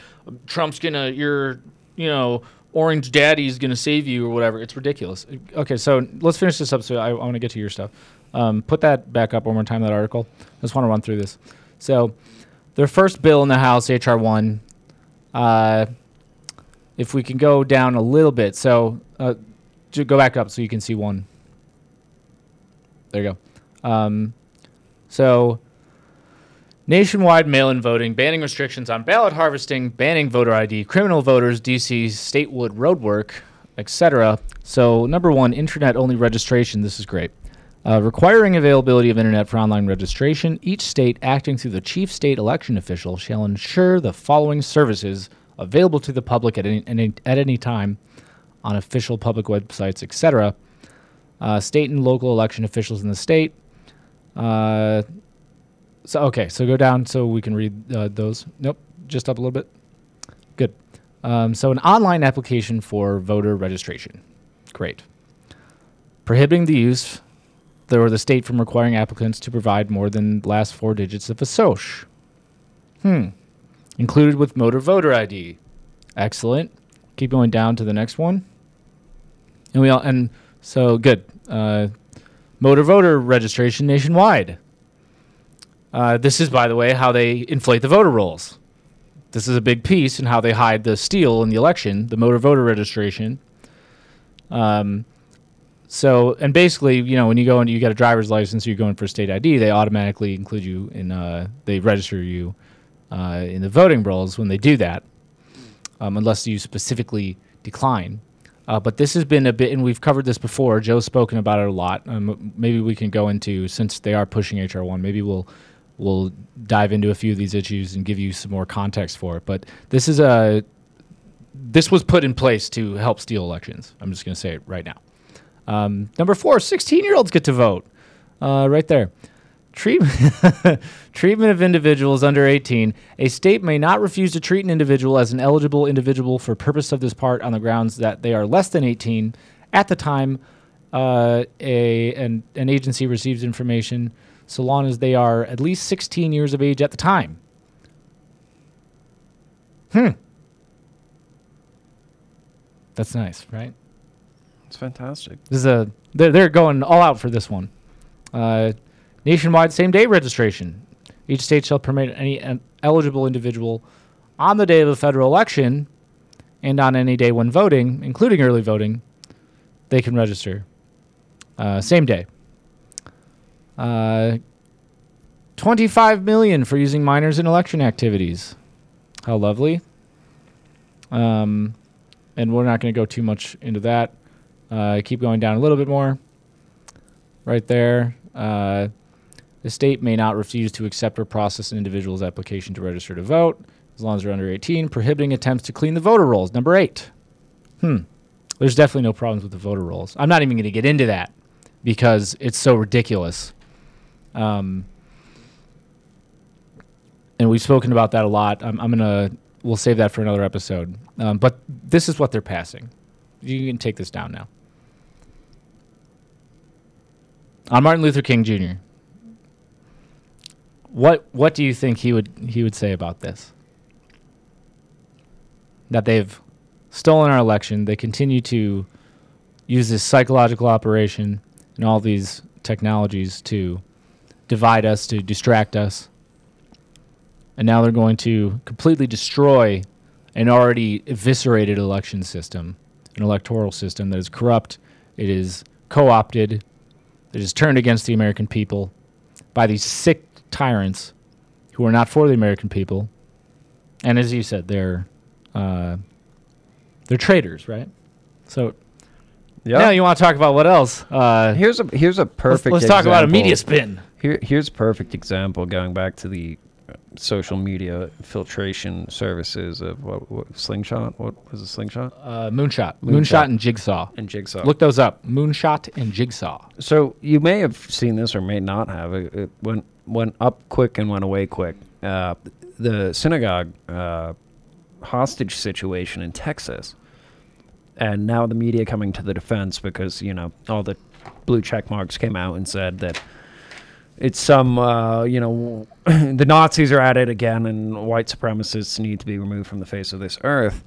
A: Trump's gonna your you know Orange Daddy's gonna save you or whatever. It's ridiculous. Okay, so let's finish this up. So I, I want to get to your stuff. Um, put that back up one more time. That article. I just want to run through this. So their first bill in the House, HR one. Uh, if we can go down a little bit, so uh, go back up so you can see one. There you go. Um, so nationwide mail-in voting, banning restrictions on ballot harvesting, banning voter ID, criminal voters, DC statehood roadwork, etc. So number one, internet-only registration. This is great. Uh, requiring availability of internet for online registration, each state acting through the chief state election official shall ensure the following services available to the public at any, any, at any time on official public websites, etc. Uh, state and local election officials in the state. Uh, so okay, so go down so we can read uh, those. Nope, just up a little bit. Good. Um, so an online application for voter registration. Great. Prohibiting the use or the state from requiring applicants to provide more than last four digits of a SOCH. Hmm. Included with motor voter ID. Excellent. Keep going down to the next one. And we all and so good. Uh, motor voter registration nationwide. Uh, this is, by the way, how they inflate the voter rolls. This is a big piece in how they hide the steal in the election, the motor voter registration. Um, so, and basically, you know, when you go and you get a driver's license, you're going for state ID, they automatically include you in, uh, they register you uh, in the voting rolls when they do that, um, unless you specifically decline. Uh, but this has been a bit, and we've covered this before. Joe's spoken about it a lot. Um, maybe we can go into since they are pushing HR one. Maybe we'll we'll dive into a few of these issues and give you some more context for it. But this is a this was put in place to help steal elections. I'm just going to say it right now. Um, number four, 16 year olds get to vote. Uh, right there. Treatment, treatment of individuals under 18. A state may not refuse to treat an individual as an eligible individual for purpose of this part on the grounds that they are less than 18 at the time uh, a an, an agency receives information, so long as they are at least 16 years of age at the time. Hmm. That's nice, right?
B: Fantastic.
A: This is a they're they're going all out for this one. Uh, nationwide same day registration. Each state shall permit any an eligible individual on the day of the federal election and on any day when voting, including early voting, they can register. Uh, same day. Uh, 25 million for using minors in election activities. How lovely. Um, and we're not going to go too much into that. Uh, keep going down a little bit more. Right there. Uh, the state may not refuse to accept or process an individual's application to register to vote as long as they're under 18, prohibiting attempts to clean the voter rolls. Number eight. Hmm. There's definitely no problems with the voter rolls. I'm not even going to get into that because it's so ridiculous. Um, and we've spoken about that a lot. I'm, I'm gonna we'll save that for another episode. Um, but this is what they're passing. You can take this down now. On Martin Luther King Jr. What what do you think he would he would say about this? That they've stolen our election. They continue to use this psychological operation and all these technologies to divide us, to distract us. And now they're going to completely destroy an already eviscerated election system, an electoral system that is corrupt, it is co opted, it is turned against the American people by these sick tyrants who are not for the American people. And as you said, they're uh, they're traitors, right? So
B: Yeah.
A: now you want to talk about what else? Uh,
B: Here's a here's a perfect.
A: let's talk about a media spin.
B: Here, here's a perfect example going back to the social media filtration services of what, what Slingshot. What was it, Slingshot?
A: Uh, Moonshot.
B: Moonshot.
A: Moonshot and Jigsaw.
B: And Jigsaw.
A: Look those up. Moonshot and Jigsaw.
B: So you may have seen this or may not have. It, it went went up quick and went away quick. Uh, the synagogue uh, hostage situation in Texas. and now the media coming to the defense because you know all the blue check marks came out and said that it's some uh, you know the Nazis are at it again and white supremacists need to be removed from the face of this earth.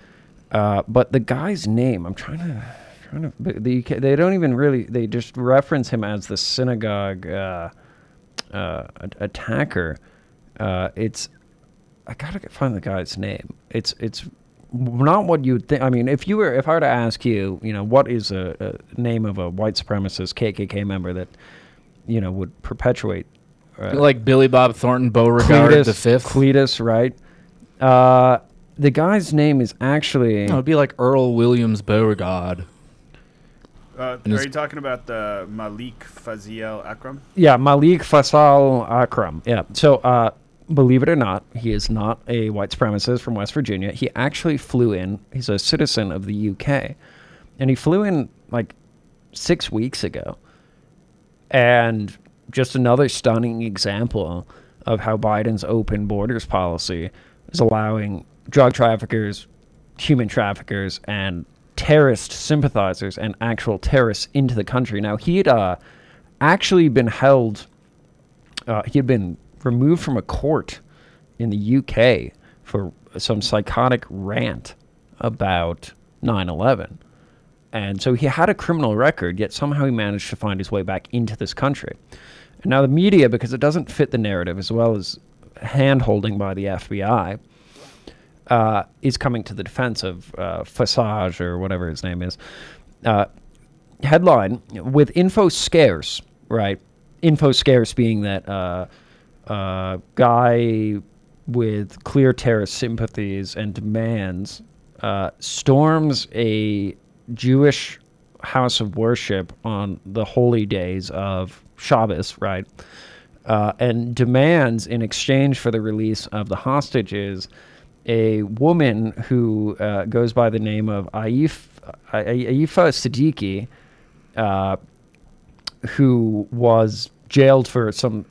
B: Uh, but the guy's name, I'm trying to trying to the, they don't even really they just reference him as the synagogue uh, uh, attacker. Uh, it's I gotta find the guy's name. It's it's not what you'd think. I mean, if you were if I were to ask you, you know, what is a, a name of a white supremacist KKK member that you know would perpetuate uh,
A: like Billy Bob Thornton Beauregard
B: Cletus,
A: the fifth.
B: Cletus, right? Uh, the guy's name is actually
A: No, it'd be like Earl Williams Beauregard.
G: Uh, are you talking about the Malik Faisal Akram?
B: Yeah, Malik Faisal Akram. Yeah. So, uh, believe it or not, he is not a white supremacist from West Virginia. He actually flew in. He's a citizen of the UK, and he flew in like six weeks ago. And just another stunning example of how Biden's open borders policy is allowing drug traffickers, human traffickers, and terrorist sympathizers and actual terrorists into the country. Now, he had uh, actually been held, uh, he had been removed from a court in the UK for some psychotic rant about 9 11. And so he had a criminal record, yet somehow he managed to find his way back into this country. And now the media, because it doesn't fit the narrative, as well as hand holding by the FBI, uh, is coming to the defense of uh, Fassage or whatever his name is. Uh, headline with info scarce, right? Info scarce being that uh, uh, guy with clear terrorist sympathies and demands uh, storms a Jewish house of worship on the holy days of Shabbos, right? Uh, and demands, in exchange for the release of the hostages, a woman who uh, goes by the name of Aif, Aafia Siddiqui, uh, who was jailed for some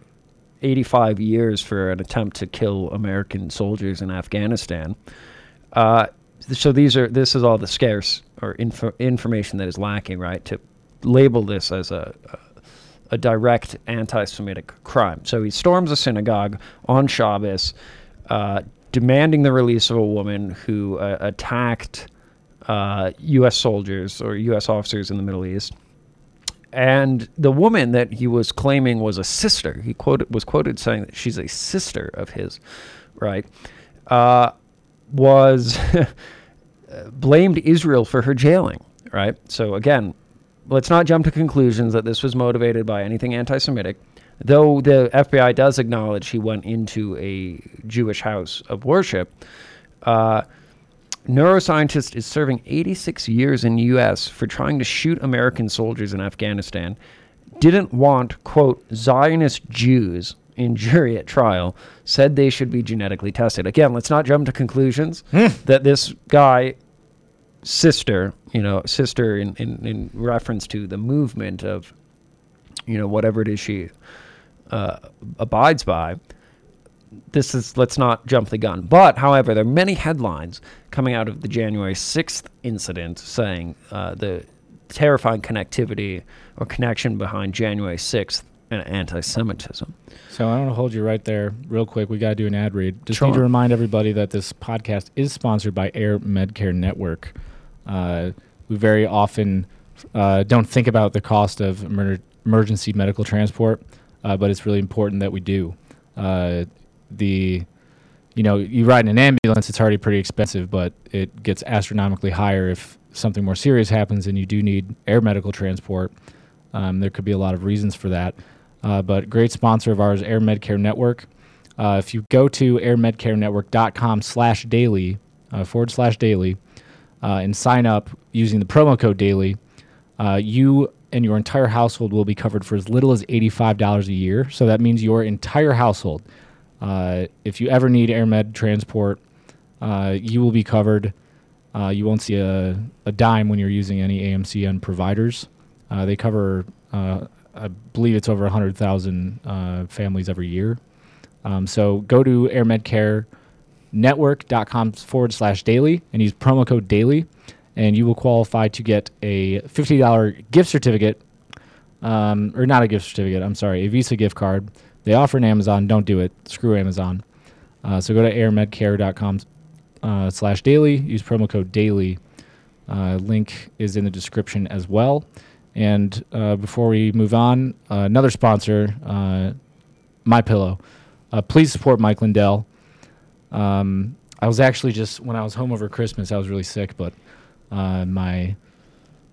B: 85 years for an attempt to kill American soldiers in Afghanistan. Uh, so these are this is all the scarce or info, information that is lacking, right? To label this as a, a direct anti-Semitic crime. So he storms a synagogue on Shabbos, uh, demanding the release of a woman who uh, attacked uh, U.S. soldiers or U.S. officers in the Middle East. And the woman that he was claiming was a sister, he quoted was quoted saying that she's a sister of his, right? Uh, was blamed Israel for her jailing, right? So again, let's not jump to conclusions that this was motivated by anything anti-Semitic. Though the FBI does acknowledge he went into a Jewish house of worship, uh, neuroscientist is serving 86 years in the U.S. for trying to shoot American soldiers in Afghanistan. Didn't want quote Zionist Jews in jury at trial. Said they should be genetically tested. Again, let's not jump to conclusions that this guy sister, you know, sister in, in, in reference to the movement of, you know, whatever it is she uh, abides by. This is, let's not jump the gun. But, however, there are many headlines coming out of the January 6th incident saying uh, the terrifying connectivity or connection behind January 6th and anti Semitism.
A: So I want to hold you right there, real quick. We got to do an ad read. Just
B: Sure.
A: need to remind everybody that this podcast is sponsored by Air Medcare Network. Uh, we very often uh, don't think about the cost of emer- emergency medical transport, uh, but it's really important that we do. Uh, the you know, you ride in an ambulance, it's already pretty expensive, but it gets astronomically higher if something more serious happens and you do need air medical transport. Um, there could be a lot of reasons for that. Uh, but great sponsor of ours, Air Medcare Network. Uh, if you go to airmedcarenetwork.com slash daily, forward slash daily, uh, and sign up using the promo code daily, uh, you and your entire household will be covered for as little as $85 a year. So that means your entire household. Uh, if you ever need AirMed transport, uh, you will be covered. Uh, you won't see a, a dime when you're using any AMCN providers. Uh, they cover, I believe it's over 100,000 uh, families every year. Um, so go to airmedcarenetwork.com forward slash daily and use promo code daily, and you will qualify to get a fifty dollar gift certificate, um, or not a gift certificate. I'm sorry, a Visa gift card. They offer an Amazon. Don't do it. Screw Amazon. Uh, so go to airmedcare.com uh, slash daily. Use promo code daily. Uh, link is in the description as well. And uh, before we move on, uh, another sponsor, uh, My Pillow. Please support Mike Lindell. Um, I was actually just when I was home over Christmas, I was really sick, but uh, my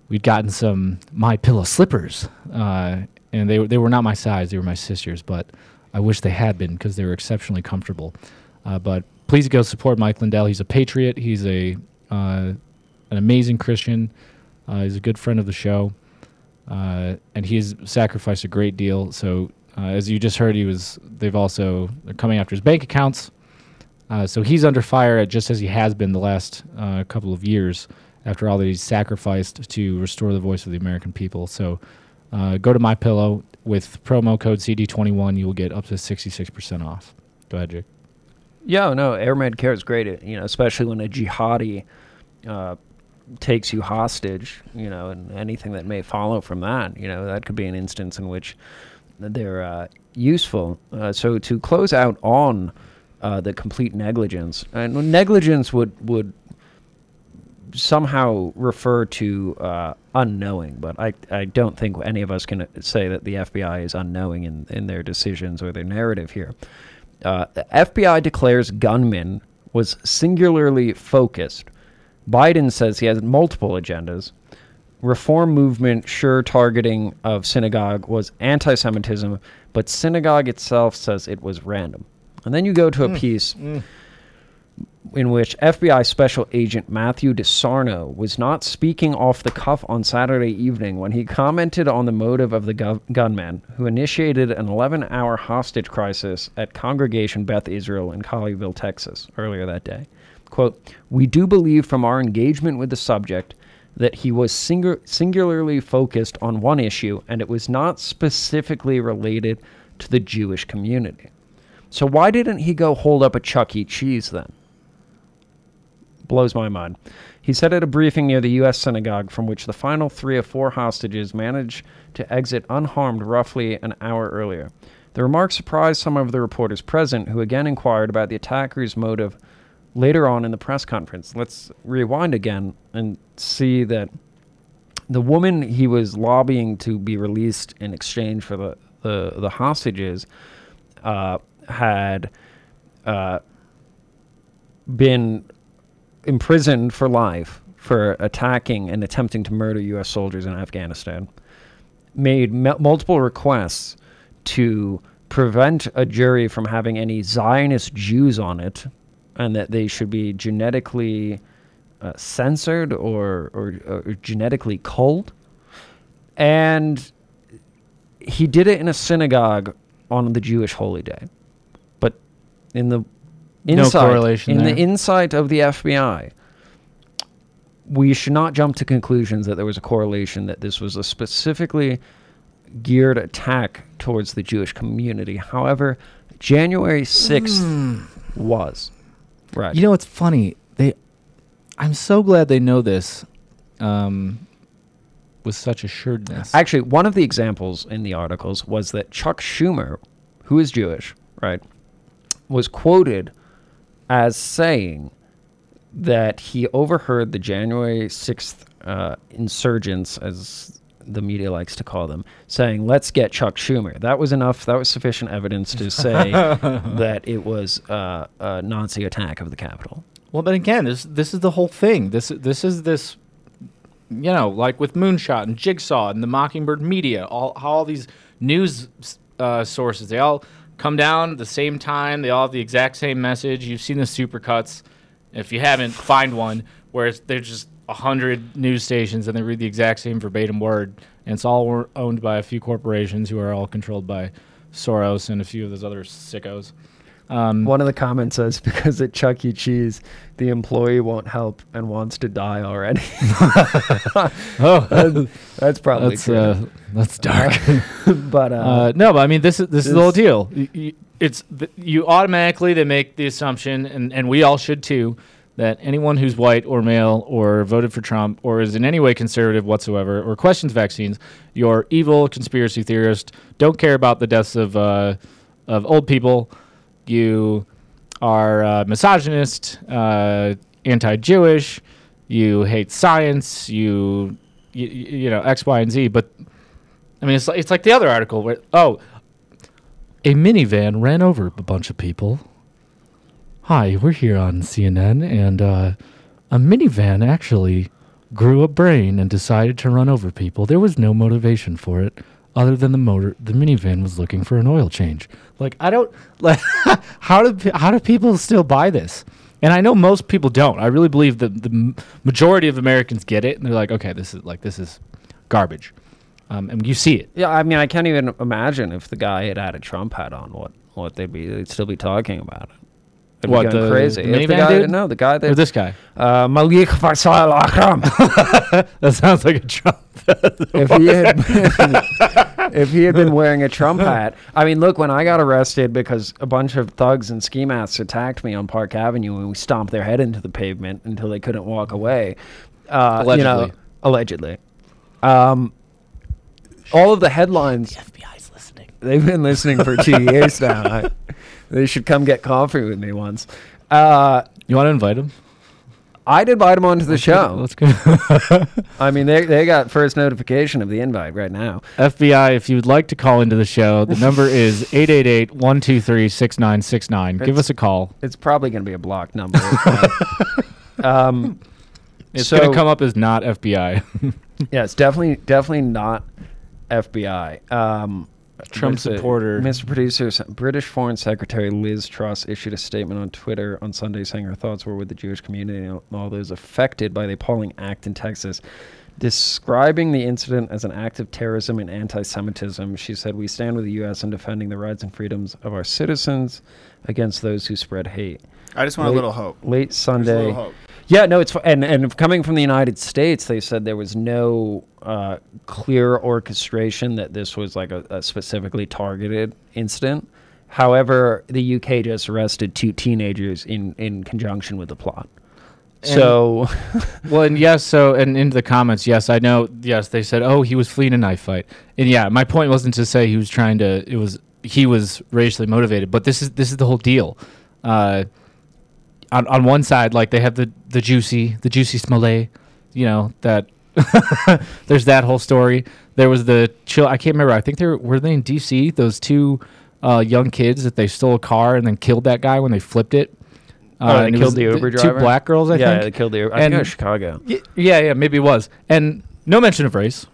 A: we'd gotten some My Pillow slippers, uh, and they they were not my size; they were my sister's. But I wish they had been because they were exceptionally comfortable. Uh, but please go support Mike Lindell. He's a patriot. He's a uh, an amazing Christian. Uh, he's a good friend of the show, uh, and he's sacrificed a great deal. So, as you just heard, he was. They've also they're coming after his bank accounts. Uh, so he's under fire, just as he has been the last uh, couple of years. After all that he's sacrificed to restore the voice of the American people. So, uh, go to my pillow with promo code CD21. You will get up to 66% off. Go ahead, Jake.
B: Yeah, no, Air Med Care is great. You know, especially when a jihadi uh, takes you hostage. You know, and anything that may follow from that. You know, that could be an instance in which they're uh, useful. So to close out on uh, the complete negligence, and negligence would would somehow refer to uh, unknowing, but I, I don't think any of us can say that the FBI is unknowing in, in their decisions or their narrative here. Uh, the FBI declares gunman was singularly focused. Biden says he has multiple agendas. Reform movement sure targeting of synagogue was anti Semitism, but synagogue itself says it was random. And then you go to a mm. piece mm. in which FBI Special Agent Matthew DeSarno was not speaking off the cuff on Saturday evening when he commented on the motive of the gu- gunman who initiated an 11 hour hostage crisis at Congregation Beth Israel in Colleyville, Texas, earlier that day. Quote, We do believe from our engagement with the subject that he was singu- singularly focused on one issue and it was not specifically related to the Jewish community. So why didn't he go hold up a Chuck E. Cheese then? blows my mind. He said at a briefing near the U.S. synagogue, from which the final three of four hostages managed to exit unharmed roughly an hour earlier. The remark surprised some of the reporters present, who again inquired about the attacker's motive later on in the press conference. Let's rewind again and see that the woman he was lobbying to be released in exchange for the, the, the hostages uh, had uh, been imprisoned for life for attacking and attempting to murder U.S. soldiers in Afghanistan, made m- multiple requests to prevent a jury from having any Zionist Jews on it, and that they should be genetically uh, censored or, or, or genetically culled. And he did it in a synagogue on the Jewish holy day. In the
A: No correlation
B: in
A: there.
B: the insight of the FBI, we should not jump to conclusions that there was a correlation that this was a specifically geared attack towards the Jewish community. However, January 6th was. Right.
A: You know what's funny? They, I'm so glad they know this, um, with such assuredness.
B: Actually, one of the examples in the articles was that Chuck Schumer, who is Jewish, right, was quoted as saying that he overheard the January 6th uh, insurgents, as the media likes to call them, saying, let's get Chuck Schumer. That was enough, that was sufficient evidence to say that it was uh, a Nazi attack of the Capitol.
A: Well, but again, this this is the whole thing. This this is this, you know, like with Moonshot and Jigsaw and the Mockingbird Media, all how all these news uh, sources they all come down at the same time. They all have the exact same message. You've seen the supercuts. If you haven't, find one where there's just a hundred news stations and they read the exact same verbatim word, and it's all owned by a few corporations who are all controlled by Soros and a few of those other sickos. Um,
B: One of the comments says, because at Chuck E. Cheese, the employee won't help and wants to die already.
A: Oh.
B: That's- that's probably
A: that's,
B: true.
A: Uh, that's dark.
B: but uh,
A: uh, no, but I mean, this is this, is the whole deal. It's you automatically they make the assumption, and, and we all should too, that anyone who's white or male or voted for Trump or is in any way conservative whatsoever or questions vaccines, you're evil conspiracy theorist. Don't care about the deaths of uh, of old people. You are misogynist, uh, anti-Jewish. You hate science. You, you you know X, Y, and Z. But I mean, it's like, it's like the other article where oh, a minivan ran over a bunch of people. Hi, we're here on CNN, and uh, a minivan actually grew a brain and decided to run over people. There was no motivation for it other than the motor. The minivan was looking for an oil change. Like I don't like how do how do people still buy this? And I know most people don't. I really believe that the majority of Americans get it, and they're like, okay, this is like this is garbage. Um, and you see it.
B: Yeah, I mean, I can't even imagine if the guy had had a Trump hat on, what what they'd be they'd still be talking about it. They'd
A: What, the-
B: crazy?
A: the
B: If the guy,
A: dude?
B: no, the guy that
A: Or this guy?
B: uh, Malik Faisal Akram.
A: that sounds like a Trump.
B: If he had been, if he had been wearing a Trump hat, I mean, look, when I got arrested because a bunch of thugs and ski masks attacked me on Park Avenue and we stomped their head into the pavement until they couldn't walk away. Uh, You know,
A: Allegedly.
B: allegedly. Um, all of the headlines.
A: The FBI's listening.
B: They've been listening for two years now. I- they should come get coffee with me once. Uh,
A: You want to invite him?
B: I'd invite them onto the show.
A: Let's go.
B: I mean, they they got first notification of the invite right now.
A: FBI, if you would like to call into the show, the number is 888-123-6969. Give us a call.
B: It's probably going to be a blocked number. um,
A: It's
B: so-
A: going to come up as not FBI.
B: Yeah, it's definitely definitely not FBI. Um,
A: Trump
B: what's
A: supporter.
B: Mr. Producer, British Foreign Secretary Liz Truss issued a statement on Twitter on Sunday saying her thoughts were with the Jewish community and all those affected by the appalling act in Texas. Describing the incident as an act of terrorism and anti Semitism, she said, We stand with the U.S. in defending the rights and freedoms of our citizens against those who spread hate.
G: I just want a little hope.
B: Late
G: There's a
B: Sunday.
G: little hope.
B: Yeah, no, it's and and coming from the United States, they said there was no uh, clear orchestration that this was like a, a specifically targeted incident. However, the UK just arrested two teenagers in in conjunction with the plot. So,
A: well, and yes, so and into the comments, yes, I know. Yes, they said, "Oh, he was fleeing a knife fight," and yeah, my point wasn't to say he was trying to. It was he was racially motivated, but this is this is the whole deal. Uh, on on one side, like they have the the juicy the Jussie Smollett, you know that. there's that whole story. There was the chill. I can't remember. I think they were, were they in D.C. Those two uh, young kids that they stole a car and then killed that guy when they flipped it.
B: Oh,
A: Uh,
B: they
A: and
B: killed the Uber
A: Two
B: driver?
A: black girls, I
B: Yeah,
A: think.
B: they killed the Uber- I think it was Chicago.
A: Y- yeah, yeah, maybe it was. And no mention of race.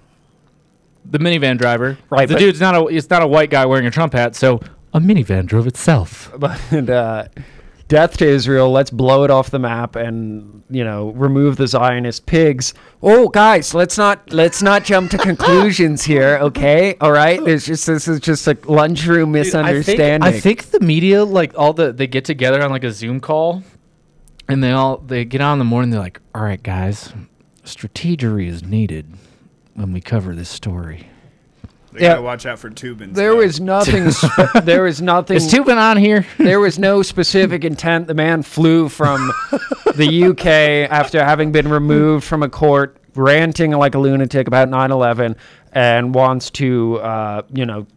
A: The minivan driver,
B: Right,
A: The dude's not a. It's not a white guy wearing a Trump hat, so a minivan drove itself.
B: but uh, death to Israel. Let's blow it off the map and you know remove the Zionist pigs. Oh, guys, let's not let's not jump to conclusions here. Okay, all right. There's just this is just a lunchroom misunderstanding.
A: I think, I think the media, like all the, they get together on like a Zoom call, and they all they get on in the morning. They're like, "All right, guys, strategery is needed when we cover this story."
G: They
B: Yeah.
G: gotta watch out for Toobins.
B: There was nothing. spe- there was nothing.
A: Is Toobin on here?
B: There was no specific intent. The man flew from the UK after having been removed from a court, ranting like a lunatic about 9/11, and wants to, uh, you know,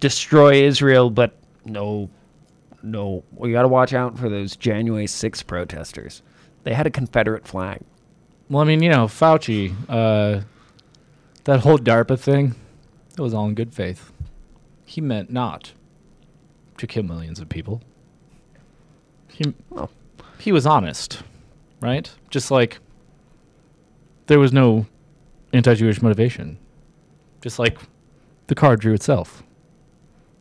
B: destroy Israel. But no, no, we got to watch out for those January 6 protesters. They had a Confederate flag.
A: Well, I mean, you know, Fauci, uh, that whole DARPA thing, it was all in good faith. He meant not to kill millions of people. He, he was honest, right? Just like there was no anti Jewish motivation. Just like the card drew itself.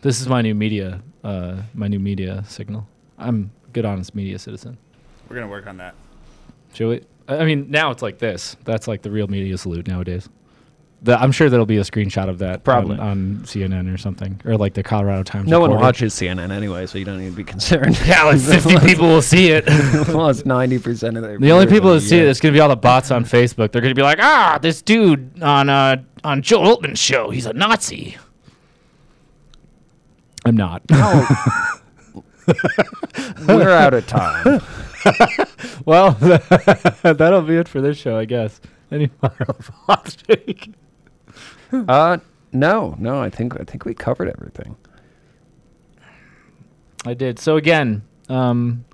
A: This is my new media, uh, my new media signal. I'm a good, honest media citizen.
G: We're gonna work on that.
A: Should we? I I mean, now it's like this. That's like the real media salute nowadays. The, I'm sure there'll be a screenshot of that
B: Probably.
A: on, on CNN or something, or like the Colorado Times.
B: No one watches CNN anyway, so you don't need to be concerned.
A: Yeah, like 50 people will see it.
B: Lost 90% of their
A: The only people that see it is going to be all the bots on Facebook. They're going to be like, ah, this dude on uh, on Joe Oltmann's show, he's a Nazi. I'm not.
B: We're out of time.
A: well, that'll be it for this show, I guess. Any final thoughts, Jake?
B: uh, no, no. I think I think we covered everything.
A: I did. So again, um,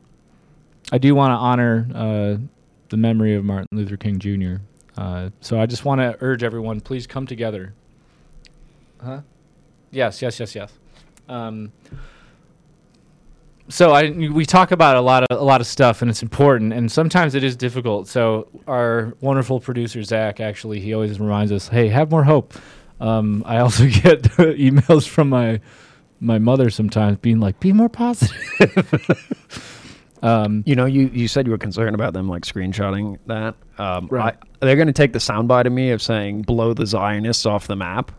A: I do want to honor uh, the memory of Martin Luther King Jr. Uh, so I just want to urge everyone, please come together. Huh? Yes, yes, yes, yes. Um, so I we talk about a lot of a lot of stuff and it's important and sometimes it is difficult. So our wonderful producer Zach actually he always reminds us, hey, have more hope. Um, I also get emails from my my mother sometimes being like, be more positive. um,
B: You know, you, you said you were concerned about them like screenshotting that. Um,
A: Right.
B: I, they're going to take the soundbite of me of saying blow the Zionists off the map.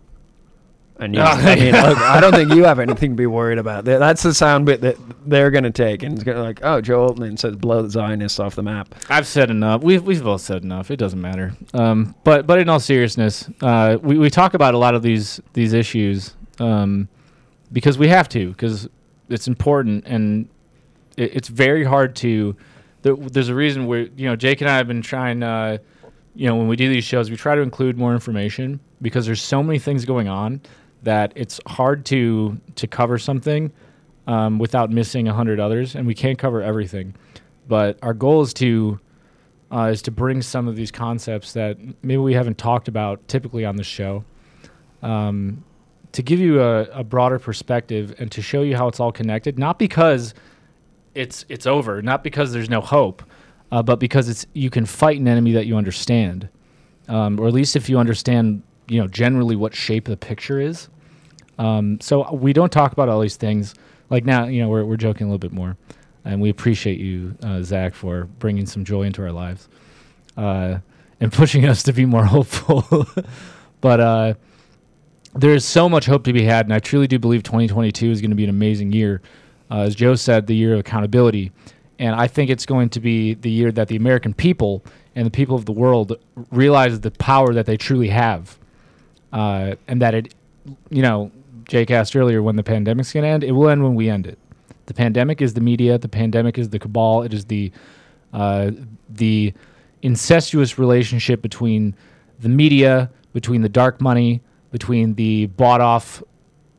B: And you, I mean, look, I don't think you have anything to be worried about. That's the sound bit that they're going to take, and it's going to like, oh, Joe Oltmann says blow the Zionists off the map.
A: I've said enough. We've we've both said enough. It doesn't matter. Um, but but in all seriousness, uh, we we talk about a lot of these these issues um, because we have to because it's important and it, it's very hard to. There, there's a reason where you know Jake and I have been trying. Uh, you know when we do these shows, we try to include more information because there's so many things going on that it's hard to to cover something um, without missing a hundred others, and we can't cover everything. But our goal is to uh, is to bring some of these concepts that maybe we haven't talked about typically on the show, um, to give you a, a broader perspective and to show you how it's all connected. Not because it's it's over, not because there's no hope, uh, but because it's you can fight an enemy that you understand, um, or at least if you understand, you know, generally what shape the picture is. Um, so we don't talk about all these things. Like now, you know, we're we're joking a little bit more, and we appreciate you, uh, Zach, for bringing some joy into our lives, uh, and pushing us to be more hopeful. but uh, there is so much hope to be had, and I truly do believe 2022 is going to be an amazing year. Uh, as Joe said, the year of accountability, and I think it's going to be the year that the American people and the people of the world realize the power that they truly have, uh, and that it, you know, Jake asked earlier when the pandemic's going to end. It will end when we end it. The pandemic is the media. The pandemic is the cabal. It is the uh, the incestuous relationship between the media, between the dark money, between the bought off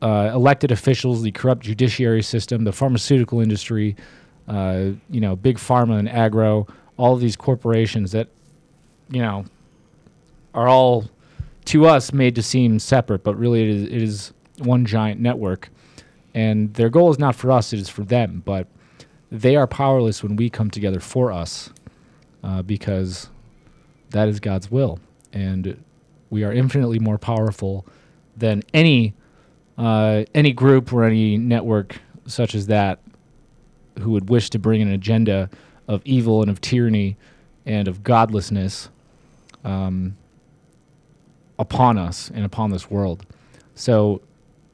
A: uh, elected officials, the corrupt judiciary system, the pharmaceutical industry, uh, you know, big pharma and agro, all of these corporations that, you know, are all to us made to seem separate, but really it is, it is one giant network. And their goal is not for us, it is for them. But they are powerless when we come together for us uh, because that is God's will. And we are infinitely more powerful than any uh, any group or any network such as that who would wish to bring an agenda of evil and of tyranny and of godlessness um, upon us and upon this world. So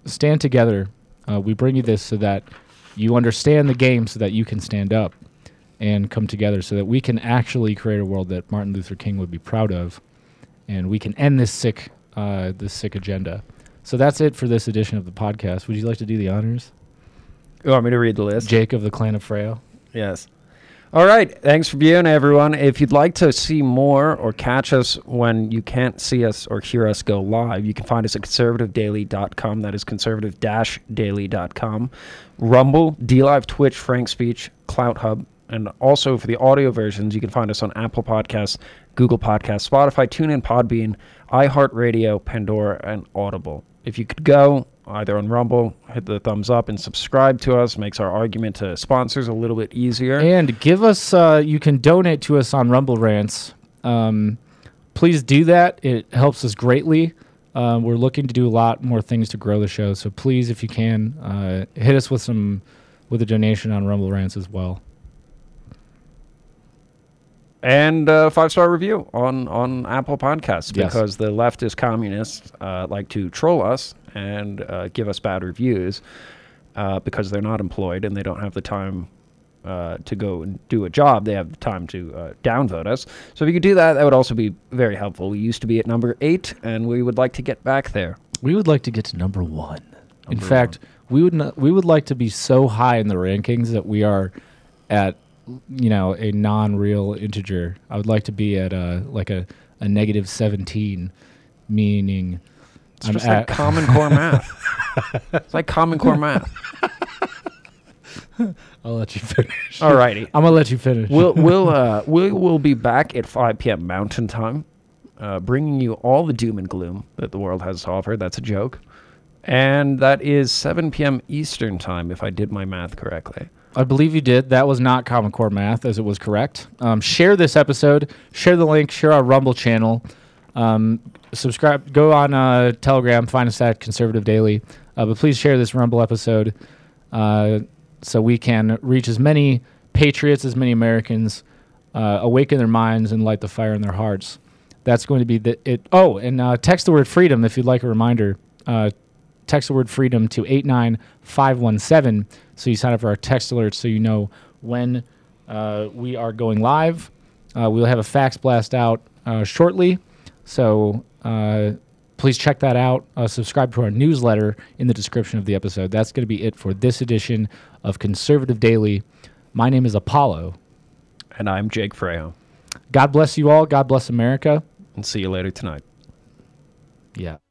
A: stand together. Uh, we bring you this so that you understand the game so that you can stand up and come together so that we can actually create a world that Martin Luther King would be proud of and we can end this sick uh, this sick agenda. So that's it for this edition of the podcast. Would you like to do the honors?
B: You want me to read the list?
A: Jake of the Clan of Freya.
B: Yes. All right. Thanks for viewing, everyone. If you'd like to see more or catch us when you can't see us or hear us go live, you can find us at conservativedaily.com. That is conservative daily.com. Rumble, DLive, Twitch, Frank Speech, Clout Hub. And also for the audio versions, you can find us on Apple Podcasts, Google Podcasts, Spotify, TuneIn, Podbean, iHeartRadio, Pandora, and Audible. If you could go either on Rumble, hit the thumbs up and subscribe to us, makes our argument to sponsors a little bit easier.
A: And give us, uh, you can donate to us on Rumble Rants. Um, please do that. It helps us greatly. Uh, we're looking to do a lot more things to grow the show. So please, if you can, uh, hit us with some, with a donation on Rumble Rants as well.
B: And uh, five star review on on Apple Podcasts
A: Yes.
B: because the leftist communists uh, like to troll us and uh, give us bad reviews uh, because they're not employed and they don't have the time. Uh, to go and do a job, they have the time to uh, downvote us. So if you could do that, that would also be very helpful. We used to be at number eight, and we would like to get back there.
A: We would like to get to number one. in
B: Number
A: fact, we would not, we would like to be so high in the rankings that we are at you know, a non-real integer. I would like to be at a like a, a negative 17, meaning
B: It's just like Common Core math. It's like Common Core math.
A: I'll let you finish.
B: Alrighty.
A: I'm gonna let you finish.
B: we'll we'll uh, we will be back at 5 p.m. Mountain Time, uh, bringing you all the doom and gloom that the world has to offer. That's a joke, and that is 7 p.m. Eastern Time, if I did my math correctly.
A: I believe you did. That was not Common Core math, as it was correct. Um, share this episode. Share the link. Share our Rumble channel. Um, subscribe. Go on uh, Telegram. Find us at Conservative Daily. Uh, but please share this Rumble episode uh, so we can reach as many patriots, as many Americans, uh, awaken their minds and light the fire in their hearts. That's going to be the it. Oh, and uh, text the word freedom if you'd like a reminder. Uh, text the word freedom to 89517 so you sign up for our text alerts so you know when uh, we are going live. Uh, we'll have a fax blast out uh, shortly. So uh, please check that out. Uh, subscribe to our newsletter in the description of the episode. That's going to be it for this edition of Conservative Daily. My name is Apollo.
B: And I'm Jake Freyo.
A: God bless you all. God bless America.
B: And see you later tonight.
A: Yeah.